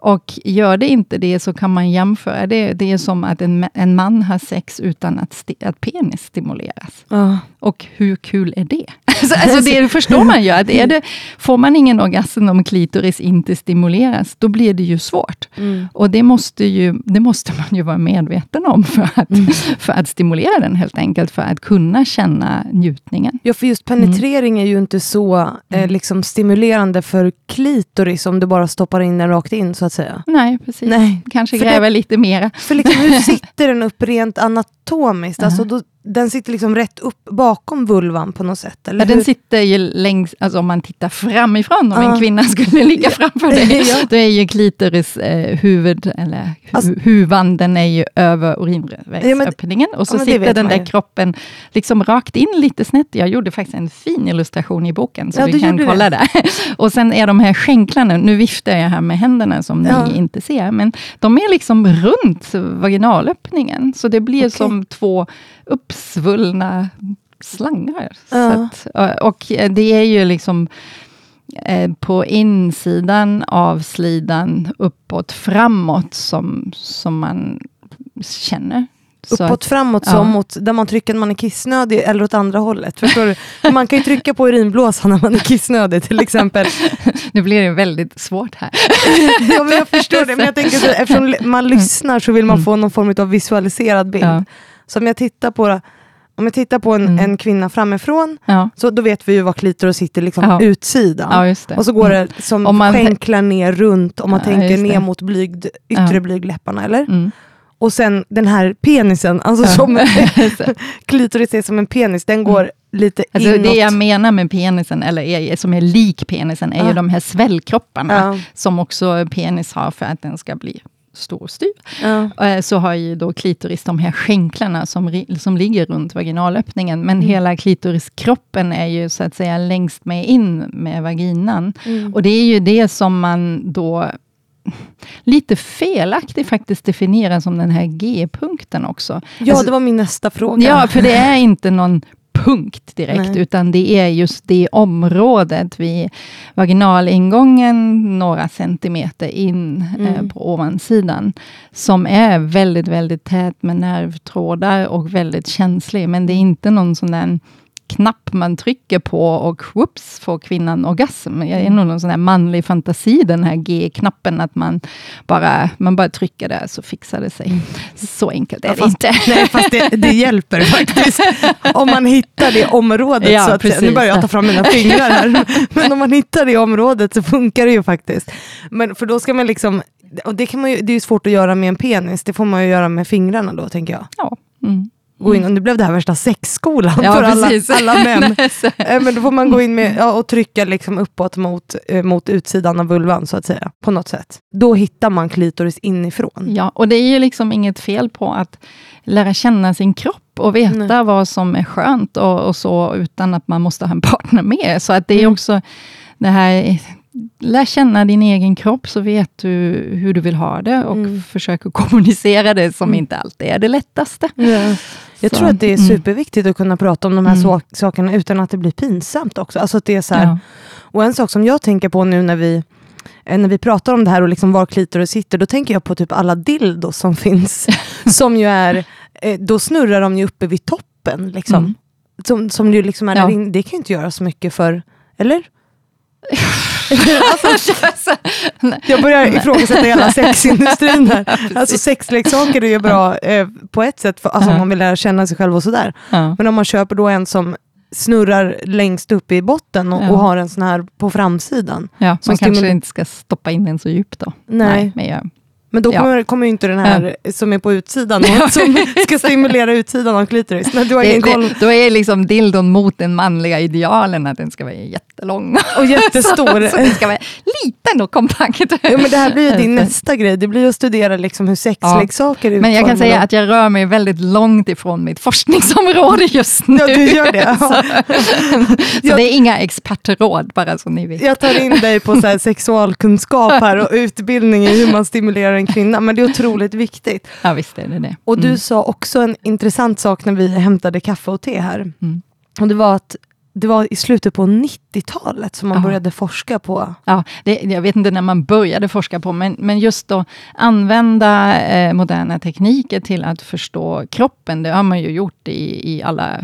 Och gör det inte det, så kan man jämföra det. Det är som att en, en man har sex utan att, att penis stimuleras. Uh. Och hur kul är det? alltså, alltså det förstår man ju. Att är det, får man ingen orgasm om klitoris inte stimuleras, då blir det ju svårt. Mm. Och det måste, ju, det måste man ju vara medveten om, för att, mm. för att stimulera den helt enkelt, för att kunna känna njutningen. Ja, för just penetrering mm. är ju inte så eh, mm. liksom stimulerande för klitoris, om du bara stoppar in den rakt in, så att säga. Nej, precis. Nej. Kanske för det, lite mera. För liksom, hur sitter den upp rent anatomiskt? Alltså då, den sitter liksom rätt upp bakom vulvan på något sätt? Eller ja, den sitter ju längst, alltså om man tittar framifrån, om uh. en kvinna skulle ligga framför dig, ja. då är ju klitoris eh, huvud, eller hu alltså, huvan, den är ju över urinvägsöppningen, ja, och så ja, sitter den där kroppen liksom rakt in lite snett. Jag gjorde faktiskt en fin illustration i boken, så vi kan kolla det. där. och sen är de här skänklarna, nu viftar jag här med händerna som ni inte ser, men de är liksom runt vaginalöppningen, så det blir okay. som två uppsvullna slangar. Ja. Att, och det är ju liksom eh, på insidan av slidan uppåt, framåt, som, som man känner. Uppåt, att, framåt, ja. som mot, där man trycker när man är kissnödig, eller åt andra hållet. Förstår du? Man kan ju trycka på urinblåsan när man är kissnödig till exempel. Nu blir det väldigt svårt här. ja, jag förstår det, men jag tänker så, eftersom man lyssnar så vill man mm. få någon form av visualiserad bild. Ja. Så om jag tittar på om jag tittar på en, mm. en kvinna framifrån, ja. så då vet vi ju var klitoris sitter, liksom ja. utsidan. Ja, och så går mm. det som man skänklar ner runt, om man tänker ner mot blygd, yttre blygdläpparna, eller? Mm. Och sen den här penisen, alltså som klitoris är som en penis, den går mm. lite alltså inåt. Det jag menar med penisen, eller är, som är lik penisen, är ju de här svällkropparna, som också penis har för att den ska bli och styv, ja. Eh, så har ju då klitoris de här skänklarna som, som ligger runt vaginalöppningen. Men mm. hela klitoriskroppen är ju så att säga längst med in med vaginan. Mm. Och det är ju det som man då lite felaktigt faktiskt definierar som den här G-punkten också. Ja, alltså, det var min nästa fråga. Ja, för det är inte någon punkt direkt, Nej. utan det är just det området vid vaginalingången, några centimeter in eh, mm. eh, på ovansidan, som är väldigt, väldigt tät med nervtrådar och väldigt känslig, men det är inte någon sån där knapp man trycker på och whoops får kvinnan orgasm. Det är nog någon sån här manlig fantasi, den här G-knappen, att man bara, man bara trycker där så fixar det sig. Så enkelt är ja, det fast, inte. Nej, fast det, det, hjälper faktiskt. Om man hittar det området, ja, så att precis. nu börjar jag ta fram mina fingrar här, men om man hittar det området så funkar det ju faktiskt. Men för då ska man liksom, och det, kan man ju, det är ju svårt att göra med en penis, det får man ju göra med fingrarna då tänker jag. Ja. Mm gå in, och nu blev det här värsta sexskolan ja, för alla, alla män. Eh, men då får man gå in med, ja, och trycka liksom uppåt mot, eh, mot utsidan av vulvan så att säga, på något sätt. Då hittar man klitoris inifrån. Ja, och det är ju liksom inget fel på att lära känna sin kropp och veta Nej. vad som är skönt och, och, så, utan att man måste ha en partner med. Så att det är mm. också det här lär känna din egen kropp, så vet du hur du vill ha det och mm. försök att kommunicera det, som mm. inte alltid är det lättaste. Ja. Jag så. tror att det är mm. superviktigt att kunna prata om de här mm. sakerna utan att det blir pinsamt också. Alltså att det är så här, ja. Och en sak som jag tänker på nu när vi eh, när vi pratar om det här och liksom var klitoris sitter, då tänker jag på typ alla dildos som finns. som ju är, eh, då snurrar de ju uppe vid toppen. Liksom. Mm. Som, som ju liksom är ja. det kan ju inte göra så mycket för, eller? alltså, jag börjar ifrågasätta hela sexindustrin här. alltså sexleksaker är ju bra eh, på ett sätt, för, alltså, om man vill lära känna sig själv och sådär. Men om man köper då en som snurrar längst upp i botten och, ja. och, har en sån här på framsidan. Ja, man kanske inte ska stoppa in den så djupt då. Nej. Nej men jag men då kommer, ja. kommer inte den här ja. som är på utsidan, som ska stimulera utsidan av klitoris. Men du har ingen koll. då är liksom dildon mot den manliga idealen, att den ska vara jättelång. Och jättestor. så, så den ska vara liten och kompakt. Ja, men det här blir ju din nästa grej, det blir att studera liksom hur sexleksaker ja. Men jag kan säga att jag rör mig väldigt långt ifrån mitt forskningsområde just nu. Ja, du gör det. så, så det är inga expertråd, bara så ni vet. Jag tar in dig på så här sexualkunskap här och utbildning i hur man stimulerar en kvinna, men det är otroligt viktigt. Ja, visst är det det. Och du mm. sa också en intressant sak när vi hämtade kaffe och te här. Mm. Och det var att det var i slutet på 90-talet som man ja. började forska på... Ja, det, jag vet inte när man började forska på, men, men just att använda eh, moderna tekniker till att förstå kroppen, det har man ju gjort i, i alla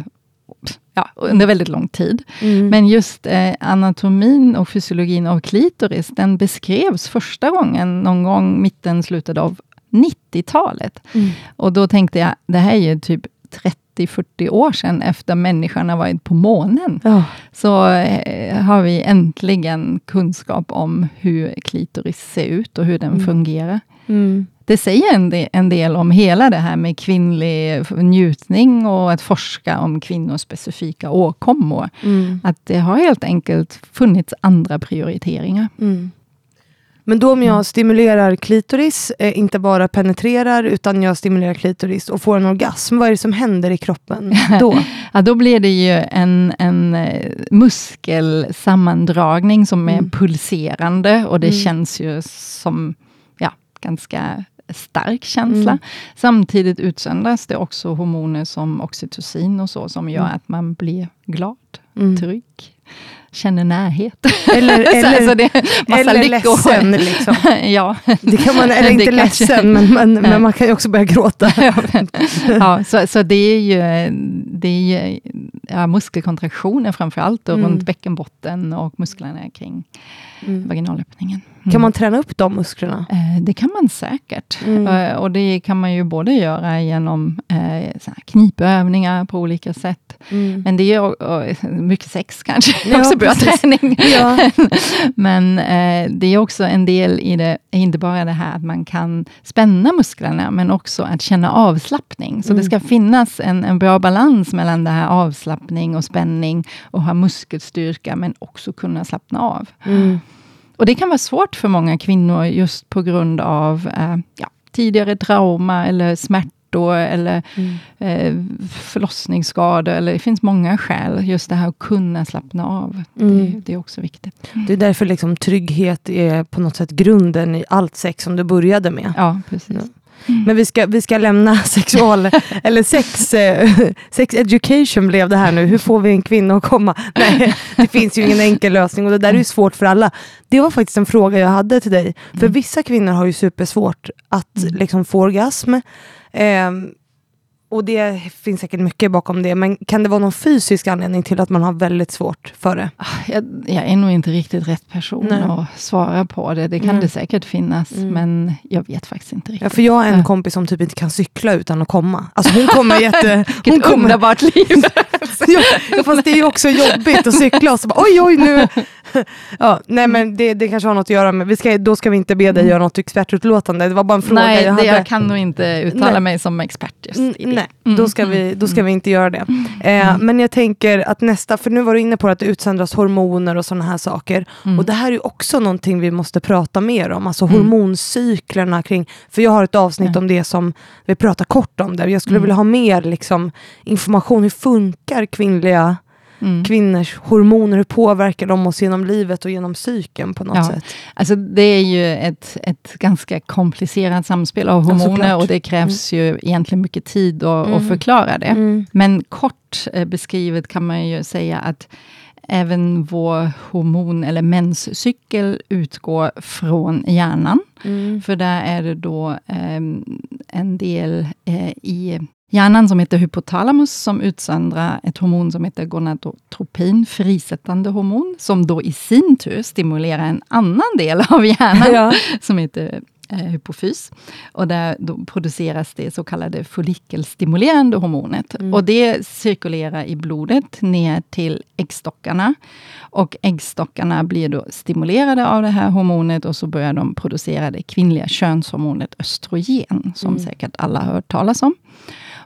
ja, under väldigt lång tid. Mm. Men just eh, anatomin och fysiologin av klitoris, den beskrevs första gången någon gång mitten, slutet av 90-talet. Mm. Och då tänkte jag, det här är ju typ 30-40 år sedan, efter människan har varit på månen. Oh. Så eh, har vi äntligen kunskap om hur klitoris ser ut och hur den mm. fungerar. Mm det säger en del, en del, om hela det här med kvinnlig njutning och att forska om kvinnors specifika åkommor. Mm. Att det har helt enkelt funnits andra prioriteringar. Mm. Men då om jag mm. stimulerar klitoris, eh, inte bara penetrerar, utan jag stimulerar klitoris och får en orgasm, vad är det som händer i kroppen då? ja, då blir det ju en, en eh, muskelsammandragning som är mm. pulserande och det mm. känns ju som ganska stark känsla. Mm. Samtidigt utsöndras det också hormoner som oxytocin och så, som gör mm. att man blir glad, mm. trygg, känner närhet. Eller, eller, alltså det eller ledsen. Liksom. ja. Det kan man, eller inte ledsen, men, men, men, man kan ju också börja gråta. ja, så, så det är ju, det är ju ja, muskelkontraktioner framför allt, mm. runt bäckenbotten och musklerna kring mm. vaginalöppningen. Mm. Kan man träna upp de musklerna? Eh, det kan man säkert. Mm. Eh, och det kan man ju både göra genom eh, knipövningar på olika sätt. Mm. Men det är mycket sex kanske, ja, också bra precis. träning. Ja. Men eh, det är också en del i det, inte bara det här att man kan spänna musklerna, men också att känna avslappning. Så det mm. ska finnas en, en bra balans mellan det här avslappning och spänning, och ha muskelstyrka, men också kunna slappna av. Mm. Och det kan vara svårt för många kvinnor just på grund av eh, ja, tidigare trauma eller smärtor eller mm. eh, förlossningsskador. Eller, det finns många skäl. Just det här att kunna slappna av. Mm. Det, det, är också viktigt. Det är därför liksom trygghet är på något sätt grunden i allt sex som du började med. Ja, precis. Ja. Mm. Men vi ska, vi ska lämna sexual, eller sex, eh, sex education blev det här nu. Hur får vi en kvinna att komma? Nej, det finns ju ingen enkel lösning och det där är ju svårt för alla. Det var faktiskt en fråga jag hade till dig. För mm. vissa kvinnor har ju supersvårt att mm. liksom, få orgasm. Eh, och det finns säkert mycket bakom det, men kan det vara någon fysisk anledning till att man har väldigt svårt för det? Ah, jag, jag är nog inte riktigt rätt person Nej. att svara på det. Det kan mm. det säkert finnas, mm. men jag vet faktiskt inte riktigt. Ja, för jag har en kompis som typ inte kan cykla utan att komma. Alltså hon kommer jätte... Vilket kommer... underbart liv! ja, fast det är ju också jobbigt att cykla och så bara oj, oj, nu... ja, nej men det, det kanske har något att göra med, vi ska, då ska vi inte be dig mm. göra något expertutlåtande, det var bara en fråga nej, jag hade. Nej, jag kan nog inte uttala nej. mig som expert just i det. Nej, mm. då, ska vi, då ska vi inte göra det. Eh, mm. men jag tänker att nästa, för nu var du inne på att det utsöndras hormoner och sådana här saker. Mm. Och det här är också någonting vi måste prata mer om, alltså mm. hormoncyklerna kring, för jag har ett avsnitt om det som vi pratar kort om det. Jag skulle vilja ha mer liksom, information, hur funkar kvinnliga Mm. Kvinnors hormoner, hur påverkar de oss genom livet och genom psyken på något ja. sätt? Alltså det är ju ett, ett ganska komplicerat samspel av hormoner ja, och det krävs mm. ju egentligen mycket tid att, mm. att förklara det. Mm. Men kort eh, beskrivet kan man ju säga att även vår hormon eller menscykel utgår från hjärnan. Mm. För där är det då eh, en del eh, i hjärnan som heter hypotalamus, som utsöndrar ett hormon som heter gonadotropin, frisättande hormon, som då i sin tur stimulerar en annan del av hjärnan, ja. som heter eh, hypofys. Och där produceras det så kallade follikelstimulerande hormonet. Mm. Och det cirkulerar i blodet ner till äggstockarna. Och äggstockarna blir då stimulerade av det här hormonet och så börjar de producera det kvinnliga könshormonet östrogen, som mm. säkert alla har hört talas om.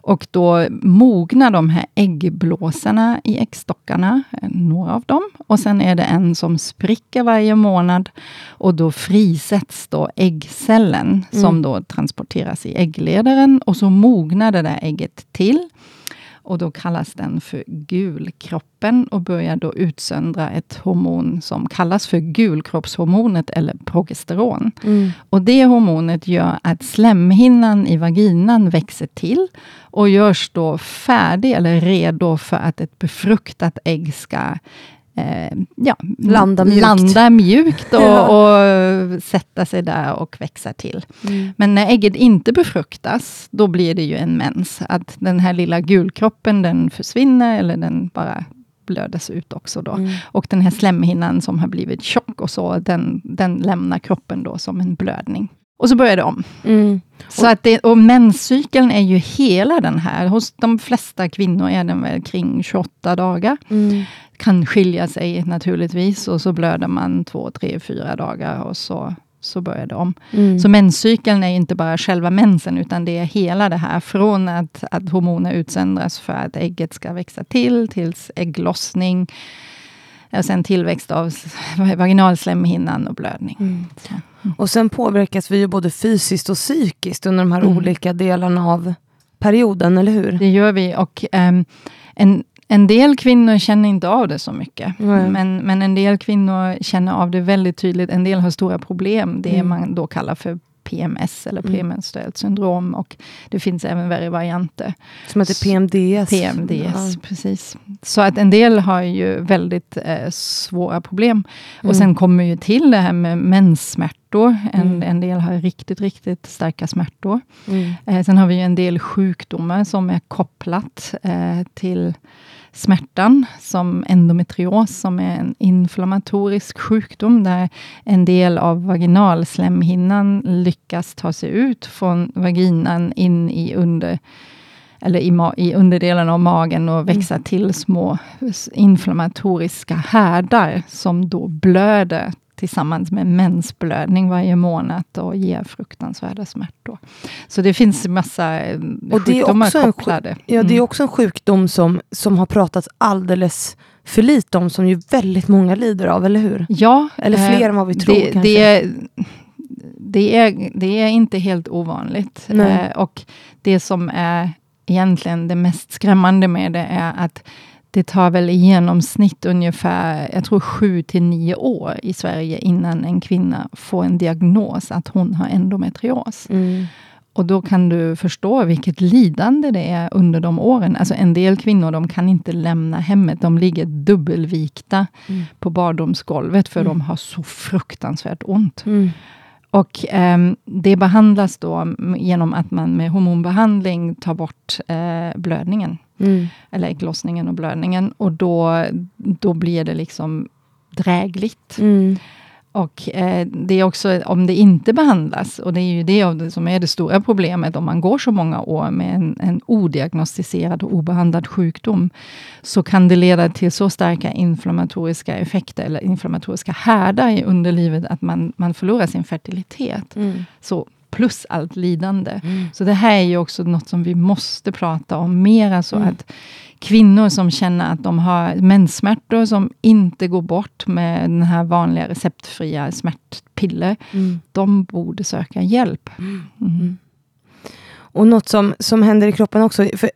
Och då mognar de här äggblåsarna i äggstockarna, några av dem. Och sen är det en som spricker varje månad. Och då frisätts då äggcellen, mm. som då transporteras i äggledaren. Och så mognar det där ägget till. Och då kallas den för gulkroppen och börjar då utsöndra ett hormon som kallas för gulkroppshormonet eller progesteron. Mm. Och det hormonet gör att slemhinnan i vaginan växer till och görs då färdig eller redo för att ett befruktat ägg ska ja, landa mjukt, landa mjukt och, och, sätta sig där och växa till. Mm. Men när ägget inte befruktas, då blir det ju en mens. Att den här lilla gulkroppen, den försvinner eller den bara blödes ut också. Då. Mm. Och den här slemhinnan som har blivit tjock och så, den, den lämnar kroppen då som en blödning. Och så börjar det om. Mm. Så att det, och menscykeln är ju hela den här. Hos de flesta kvinnor är den väl kring 28 dagar. Mm. Kan skilja sig naturligtvis och så blöder man två, tre, fyra dagar och så, så börjar det om. Mm. Så menscykeln är inte bara själva mensen, utan det är hela det här. Från att, att hormoner utsöndras för att ägget ska växa till, tills ägglossning. Och sen tillväxt av vaginalslemhinnan och blödning. Mm. Och sen påverkas vi ju både fysiskt och psykiskt under de här mm. olika delarna av perioden, eller hur? Det gör vi. Och um, en, en del kvinnor känner inte av det så mycket. Mm. Men, men en del kvinnor känner av det väldigt tydligt. En del har stora problem. Det mm. man då kallar för PMS eller mm. premenstruellt syndrom. Och det finns även värre varianter. Som heter PMDS? PMDS, ja. precis. Så att en del har ju väldigt eh, svåra problem. Och mm. sen kommer ju till det här med menssmärtor. En, mm. en del har riktigt, riktigt starka smärtor. Mm. Eh, sen har vi en del sjukdomar som är kopplat eh, till smärtan, som endometrios, som är en inflammatorisk sjukdom, där en del av vaginalslemhinnan lyckas ta sig ut från vaginan in i under eller i, i underdelen av magen och växa mm. till små inflammatoriska härdar, som då blöder tillsammans med mensblödning varje månad och ger fruktansvärda smärtor. Så det finns massa eh, och det sjukdomar är också kopplade. En, ja, det är mm. också en sjukdom som, som har pratats alldeles för lite om, som ju väldigt många lider av, eller hur? Ja. Eller fler eh, än vad vi tror det, kanske. Det är, det är, det är inte helt ovanligt. Eh, och det som är egentligen det mest skrämmande med det är att det tar väl i genomsnitt ungefär, jag tror sju till nio år i Sverige innan en kvinna får en diagnos att hon har endometrios. Mm. Och då kan du förstå vilket lidande det är under de åren. Alltså en del kvinnor de kan inte lämna hemmet. De ligger dubbelvikta mm. på badrumsgolvet, för mm. de har så fruktansvärt ont. Mm. Och eh, det behandlas då genom att man med hormonbehandling tar bort eh, blödningen. Mm. Eller ägglossningen och blödningen. Och då, då blir det liksom drägligt. Mm. Och eh, det är också om det inte behandlas, och det är ju det som är det stora problemet, om man går så många år med en, en odiagnostiserad och obehandlad sjukdom, så kan det leda till så starka inflammatoriska effekter, eller inflammatoriska härdar i underlivet, att man, man förlorar sin fertilitet. Mm. Så plus allt lidande. Mm. Så det här är ju också något som vi måste prata om mer, så mm. att kvinnor som känner att de har menssmärtor som inte går bort med den här vanliga receptfria smärtpiller, mm. de borde söka hjälp. Mm. Mm. Och något som, som händer i kroppen också, för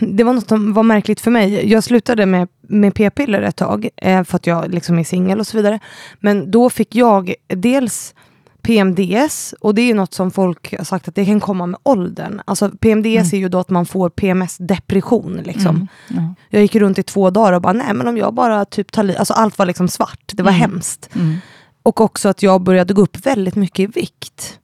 det var något som var märkligt för mig. Jag slutade med, med p-piller ett tag, eh, för att jag liksom är singel och så vidare. Men då fick jag dels PMDS, och det är ju något som folk har sagt att det kan komma med åldern. Alltså PMDS mm. är ju då att man får PMS-depression. Liksom. Mm. Ja. Jag gick runt i två dagar och bara, nej men om jag bara typ tar Alltså allt var liksom svart, det var mm. hemskt. Mm. Och också att jag började gå upp väldigt mycket i vikt.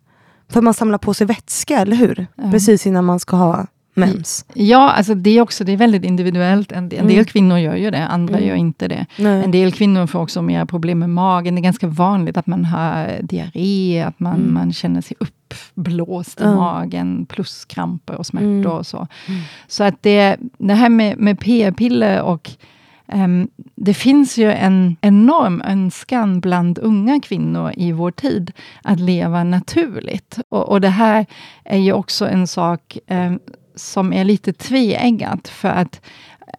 för man samlar på sig vätska, eller hur? Precis innan man ska ha mens. Ja, alltså det är också det är väldigt individuellt. En, del, mm. kvinnor gör ju det, andra mm. gör inte det. Nej. En del kvinnor får också mer problem med magen. Det är ganska vanligt att man har diarré, att man, mm. man känner sig uppblåst i magen, plus kramper och smärtor mm. och så. Mm. Så att det, det här med, med p-piller och Um, det finns ju en enorm önskan bland unga kvinnor i vår tid att leva naturligt. Och, och det här är ju också en sak um, som är lite tveeggat, för att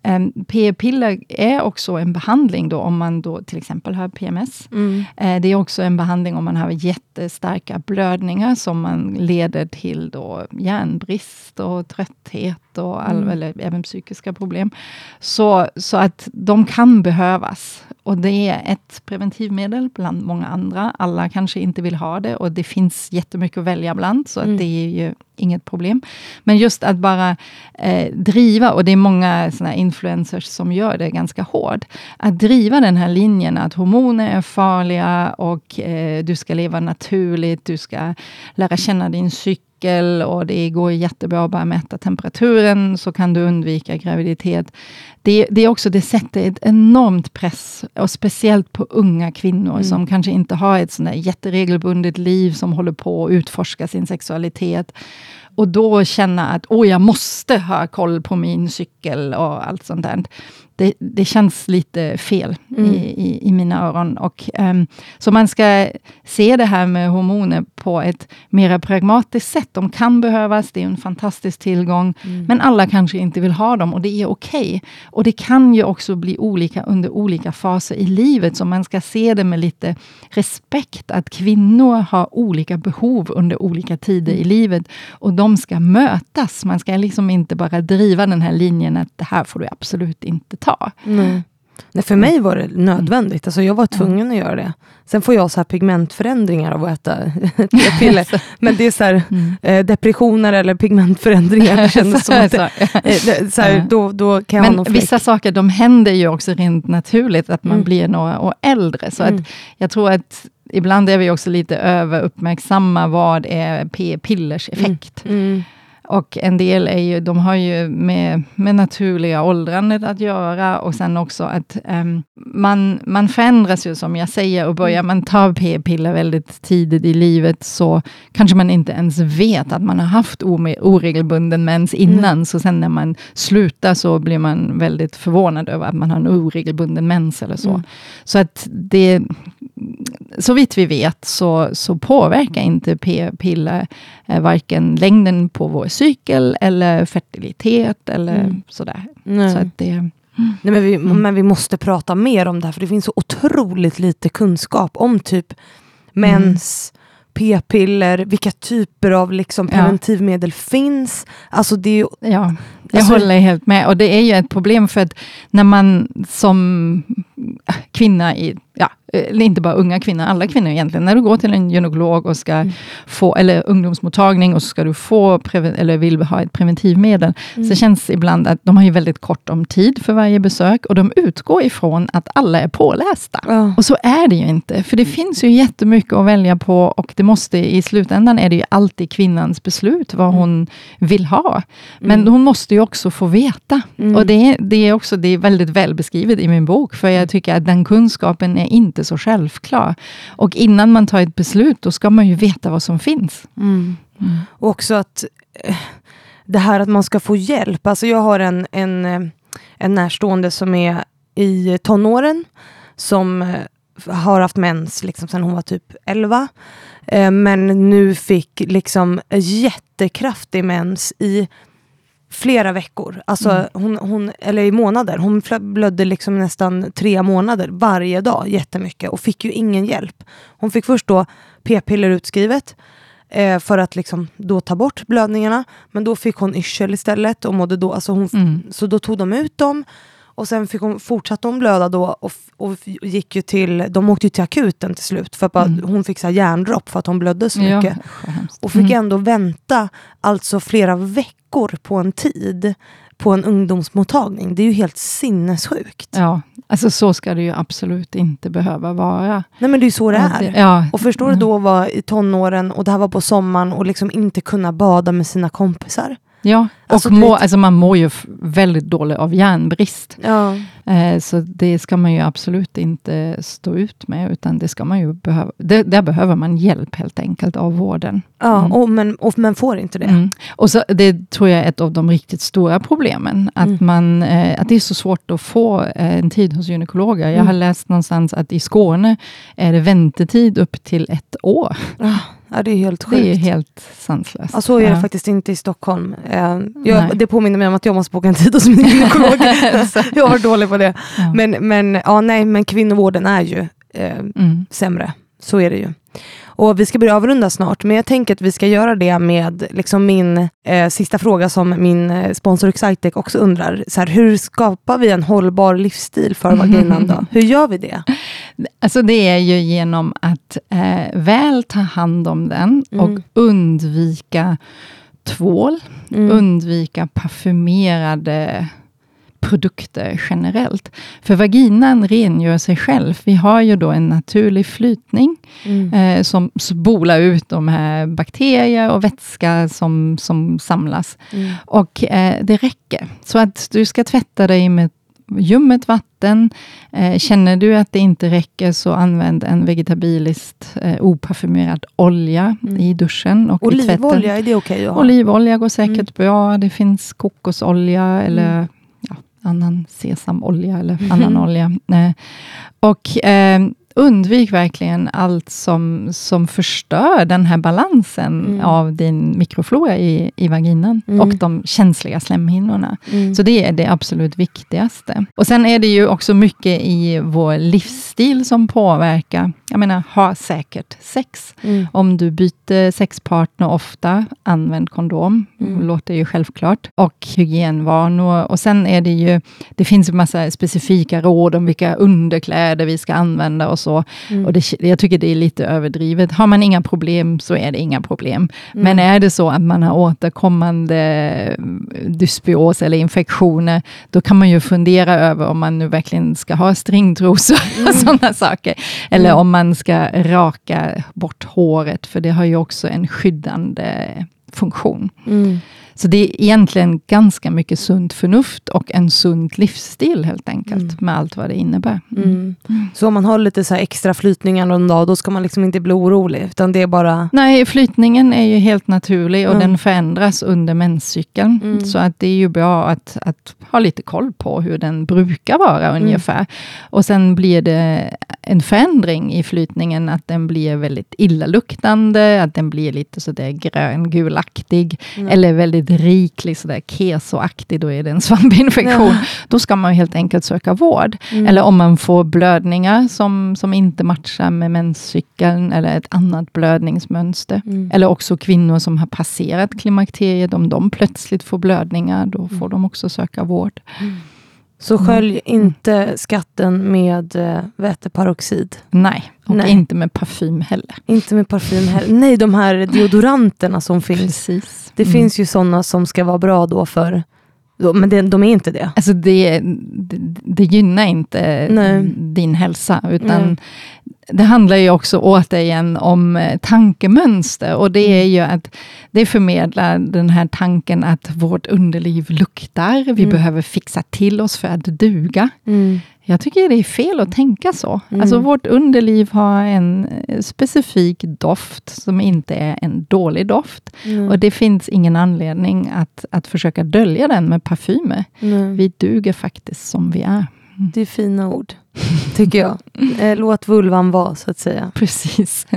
Um, p-piller är också en behandling då om man då till exempel har PMS. Mm. Uh, det är också en behandling om man har jättestarka blödningar som man leder till då järnbrist och trötthet och all, mm. eller även psykiska problem. Så, så att de kan behövas. Och det är ett preventivmedel bland många andra. Alla kanske inte vill ha det och det finns jättemycket att välja bland, så mm. det är ju inget problem. Men just att bara eh, driva, och det är många såna influencers som gör det ganska hårt, att driva den här linjen att hormoner är farliga och eh, du ska leva naturligt, du ska lära känna din cykel och det går jättebra att bara mäta temperaturen, så kan du undvika graviditet. Det, det, är också, det sätter ett enormt press, och speciellt på unga kvinnor, mm. som kanske inte har ett sånt jätteregelbundet liv, som håller på att utforska sin sexualitet. Och då känna att oh, jag måste ha koll på min cykel och allt sånt där det, det känns lite fel mm. i, i, i, mina öron. Och, um, så man ska se det här med hormoner på ett mer pragmatiskt sätt. De kan behövas, det är en fantastisk tillgång, mm. men alla kanske inte vill ha dem och det är okej. Okay. Och det kan ju också bli olika under olika faser i livet, så man ska se det med lite respekt, att kvinnor har olika behov under olika tider mm. i livet, och de ska mötas. Man ska liksom inte bara driva den här linjen att det här får du absolut inte ta. Nej. Nej, för mig var det nödvändigt. Alltså jag var tvungen att göra det. Sen får jag så här pigmentförändringar av att äta p-piller. Men det är så här, mm. eh, depressioner eller pigmentförändringar. Det kändes som att det, så här, då, då kan jag Men vissa saker de händer ju också rent naturligt, att man mm. blir några år äldre. Så mm. att jag tror att ibland är vi också lite över uppmärksamma vad är p-pillers effekt. Mm. mm. Och en del är ju, de har ju med, med naturliga åldrandet att göra och sen också att um, man, man förändras ju som jag säger och börjar man ta p-piller väldigt tidigt i livet så kanske man inte ens vet att man har haft oregelbunden mens innan. Mm. Så sen när man slutar så blir man väldigt förvånad över att man har en oregelbunden mens eller så. Mm. Så att det, så vitt vi vet så, så påverkar inte p-piller eh, varken längden på vår cykel eller fertilitet eller mm. sådär. Nej. Så att det, Nej, men, vi, mm. men vi måste prata mer om det här, för det finns så otroligt lite kunskap om typ mens, mm. p-piller, vilka typer av liksom preventivmedel ja. finns. Alltså det är, ja, jag alltså, håller helt med. Och det är ju ett problem för att när man som kvinna i ja, eller inte bara unga kvinnor, alla kvinnor egentligen. När du går till en gynekolog och ska mm. få, eller ungdomsmottagning och så ska du få, eller vill ha ett preventivmedel, mm. så känns det ibland att de har ju väldigt kort om tid för varje besök och de utgår ifrån att alla är pålästa. Oh. Och så är det ju inte, för det finns ju jättemycket att välja på och det måste i slutändan är det ju alltid kvinnans beslut vad mm. hon vill ha. Men mm. hon måste ju också få veta. Mm. Och det, det, är också det är väldigt väl beskrivet i min bok, för jag tycker att den kunskapen är inte så självklar. Och innan man tar ett beslut, då ska man ju veta vad som finns. Mm. Mm. Och också att eh, det här att man ska få hjälp. Alltså jag har en, en, eh, en närstående som är i tonåren, som eh, har haft mens liksom sedan hon var typ 11. men nu fick liksom jättekraftig mens i flera veckor, alltså mm. hon, hon, eller i månader. Hon blödde liksom nästan tre månader varje dag, jättemycket, och fick ju ingen hjälp. Hon fick först då p-piller utskrivet eh, för att liksom då ta bort blödningarna, men då fick hon yrsel istället, och mådde då, alltså hon, mm. så då tog de ut dem, och sen fick hon, fortsatte hon blöda då och, och gick ju till, de åkte ju till akuten till slut för att mm. hon fick så här hjärndropp för att hon blödde så mycket. Ja, och fick mm. ändå vänta alltså flera veckor på en tid på en ungdomsmottagning. Det är ju helt sinnessjukt. Ja, alltså så ska det ju absolut inte behöva vara. Nej men det är ju så det är. Ja. Och förstår du då att vara i tonåren och det här var på sommaren och liksom inte kunna bada med sina kompisar. Ja, och alltså, må, alltså man mår ju väldigt dåligt av järnbrist. Ja. Eh, så det ska man ju absolut inte stå ut med, utan det ska man ju behöva. Det, där behöver man hjälp helt enkelt av vården. Ja, mm. och, men, och, men får inte det. Mm. Och så, Det tror jag är ett av de riktigt stora problemen, att, mm. man, eh, att det är så svårt att få eh, en tid hos gynekologer. Jag har mm. läst någonstans att i Skåne är det väntetid upp till ett år. Ja. Ja, det är helt sjukt. Det är helt sanslöst. Ja, så är det faktiskt inte i Stockholm. Eh, jag, det påminner mig om att jag måste boka en tid hos min gynekolog. jag var dålig på det. Ja. Men, men, ja, nej, men kvinnovården är ju eh, mm. sämre. Så är det ju. Och Vi ska börja avrunda snart, men jag tänker att vi ska göra det med liksom min eh, sista fråga som min eh, sponsor Excitec också undrar. Så här, hur skapar vi en hållbar livsstil för vaginan? Då? Hur gör vi det? Alltså det är ju genom att eh, väl ta hand om den mm. och undvika tvål, mm. undvika parfymerade produkter generellt. För vaginan rengör sig själv. Vi har ju då en naturlig flytning mm. eh, som spolar ut de här bakterier och vätska som, som samlas. Mm. Och eh, det räcker. Så att du ska tvätta dig med ljummet vatten. Eh, känner du att det inte räcker, så använd en vegetabiliskt eh, oparfymerad olja mm. i duschen. Och Olivolja, är det okej okay Olivolja går säkert mm. bra. Det finns kokosolja eller mm annan sesamolja eller mm. annan olja. Eh, och eh, undvik verkligen allt som, som förstör den här balansen mm. av din mikroflora i, i vaginan mm. och de känsliga slemhinnorna. Mm. Så det är det absolut viktigaste. Och Sen är det ju också mycket i vår livsstil som påverkar. Jag menar, ha säkert sex. Mm. Om du byter sexpartner ofta, använd kondom. Mm. låter ju självklart. Och hygienvanor. Och sen är det ju, det finns en massa specifika råd om vilka underkläder vi ska använda och så. Mm. Och det, jag tycker det är lite överdrivet. Har man inga problem så är det inga problem. Mm. Men är det så att man har återkommande mm, dysbios eller infektioner, då kan man ju fundera över om man nu verkligen ska ha stringtrosor mm. och sådana saker. Eller mm. om man ska raka bort håret, för det har ju också en skyddande funktion. Mm. Så det är egentligen ganska mycket sunt förnuft och en sund livsstil helt enkelt, mm. med allt vad det innebär. Mm. Mm. Så om man har lite så extra flytningar någon dag, då ska man liksom inte bli orolig, utan det är bara... Nej, flytningen är ju helt naturlig och den förändras under menscykeln. Mm. Så att det är ju bra att, att ha lite koll på hur den brukar vara mm. ungefär. Och sen blir det en förändring i flytningen, att den blir väldigt illaluktande, att den blir lite sådär grön-gulaktig, eller väldigt väldigt riklig, sådär kesoaktig, då är det en svampinfektion. Ja. Då ska man helt enkelt söka vård. Mm. Eller om man får blödningar som, som inte matchar med menscykeln, eller ett annat blödningsmönster. Mm. Eller också kvinnor som har passerat klimakteriet, om de plötsligt får blödningar, då får mm. de också söka vård. Mm. Så mm. skölj inte skatten med äh, väteperoxid. Nej, och Nej. inte med parfym heller. Inte med parfym heller. Nej, de här deodoranterna som finns. Precis. Det mm. finns ju sådana som ska vara bra då för men det, de är inte det. Alltså det, det, det gynnar inte Nej. din hälsa, utan det handlar ju också återigen om eh, tankemönster. Och det är mm. ju att det förmedlar den här tanken att vårt underliv luktar, vi mm. behöver fixa till oss för att duga. Mm. Jag tycker det är fel att tänka så. Mm. Alltså vårt underliv har en eh, specifik doft som inte är en dålig doft. Mm. Och det finns ingen anledning att, att försöka dölja den med parfymer. Mm. Vi duger faktiskt som vi är. Mm. Det är fina ord, tycker jag. Eh, låt vulvan vara, så att säga. Precis.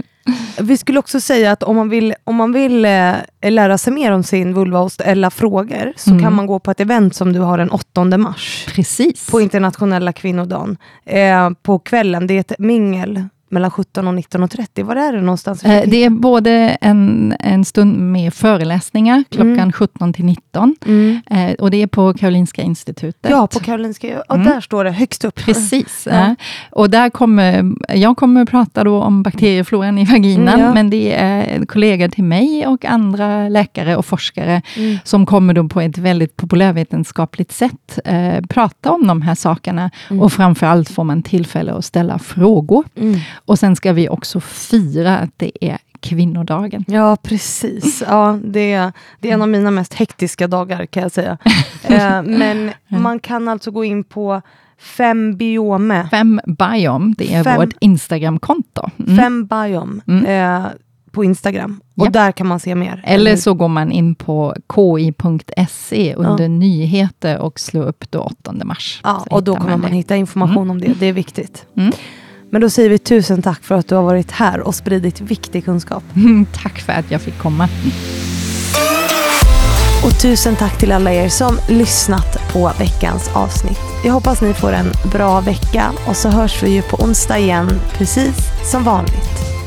Vi skulle också säga att om man vill, om man vill eh, lära sig mer om sin vulva och ställa frågor, så mm. kan man gå på ett event som du har den 8 mars. Precis. På internationella kvinnodagen. Eh, på kvällen, det är ett mingel mellan 17 och 19.30. Var är det någonstans? Eh, det är både en, en stund med föreläsningar klockan mm. 17 till 19. Mm. Eh, och det är på Karolinska institutet. Ja, på Karolinska. Och mm. där står det högst upp. Precis. Ja. Och där kommer, jag kommer att prata då om bakteriefloran i vaginan, mm, ja. men det är kollegor till mig och andra läkare och forskare mm. som kommer då på ett väldigt populärvetenskapligt sätt eh, prata om de här sakerna. Mm. Och framför allt får man tillfälle att ställa frågor. Mm. Och sen ska vi också fira att det är kvinnodagen. Ja, precis. Ja, det, är, det är en av mina mest hektiska dagar kan jag säga. eh, men man kan alltså gå in på Fem biome. Fem biom, det är fem, vårt Instagramkonto. Mm. Fem biom mm. eh, på Instagram. Och ja. där kan man se mer. Eller så går man in på ki.se under ja. nyheter och slår upp då 8 mars. Ja, och då kommer man, man hitta information mm. om det. Det är viktigt. Mm. Men då säger vi tusen tack för att du har varit här och spridit viktig kunskap. tack för att jag fick komma. Och tusen tack till alla er som lyssnat på veckans avsnitt. Jag hoppas ni får en bra vecka och så hörs vi ju på onsdag igen, precis som vanligt.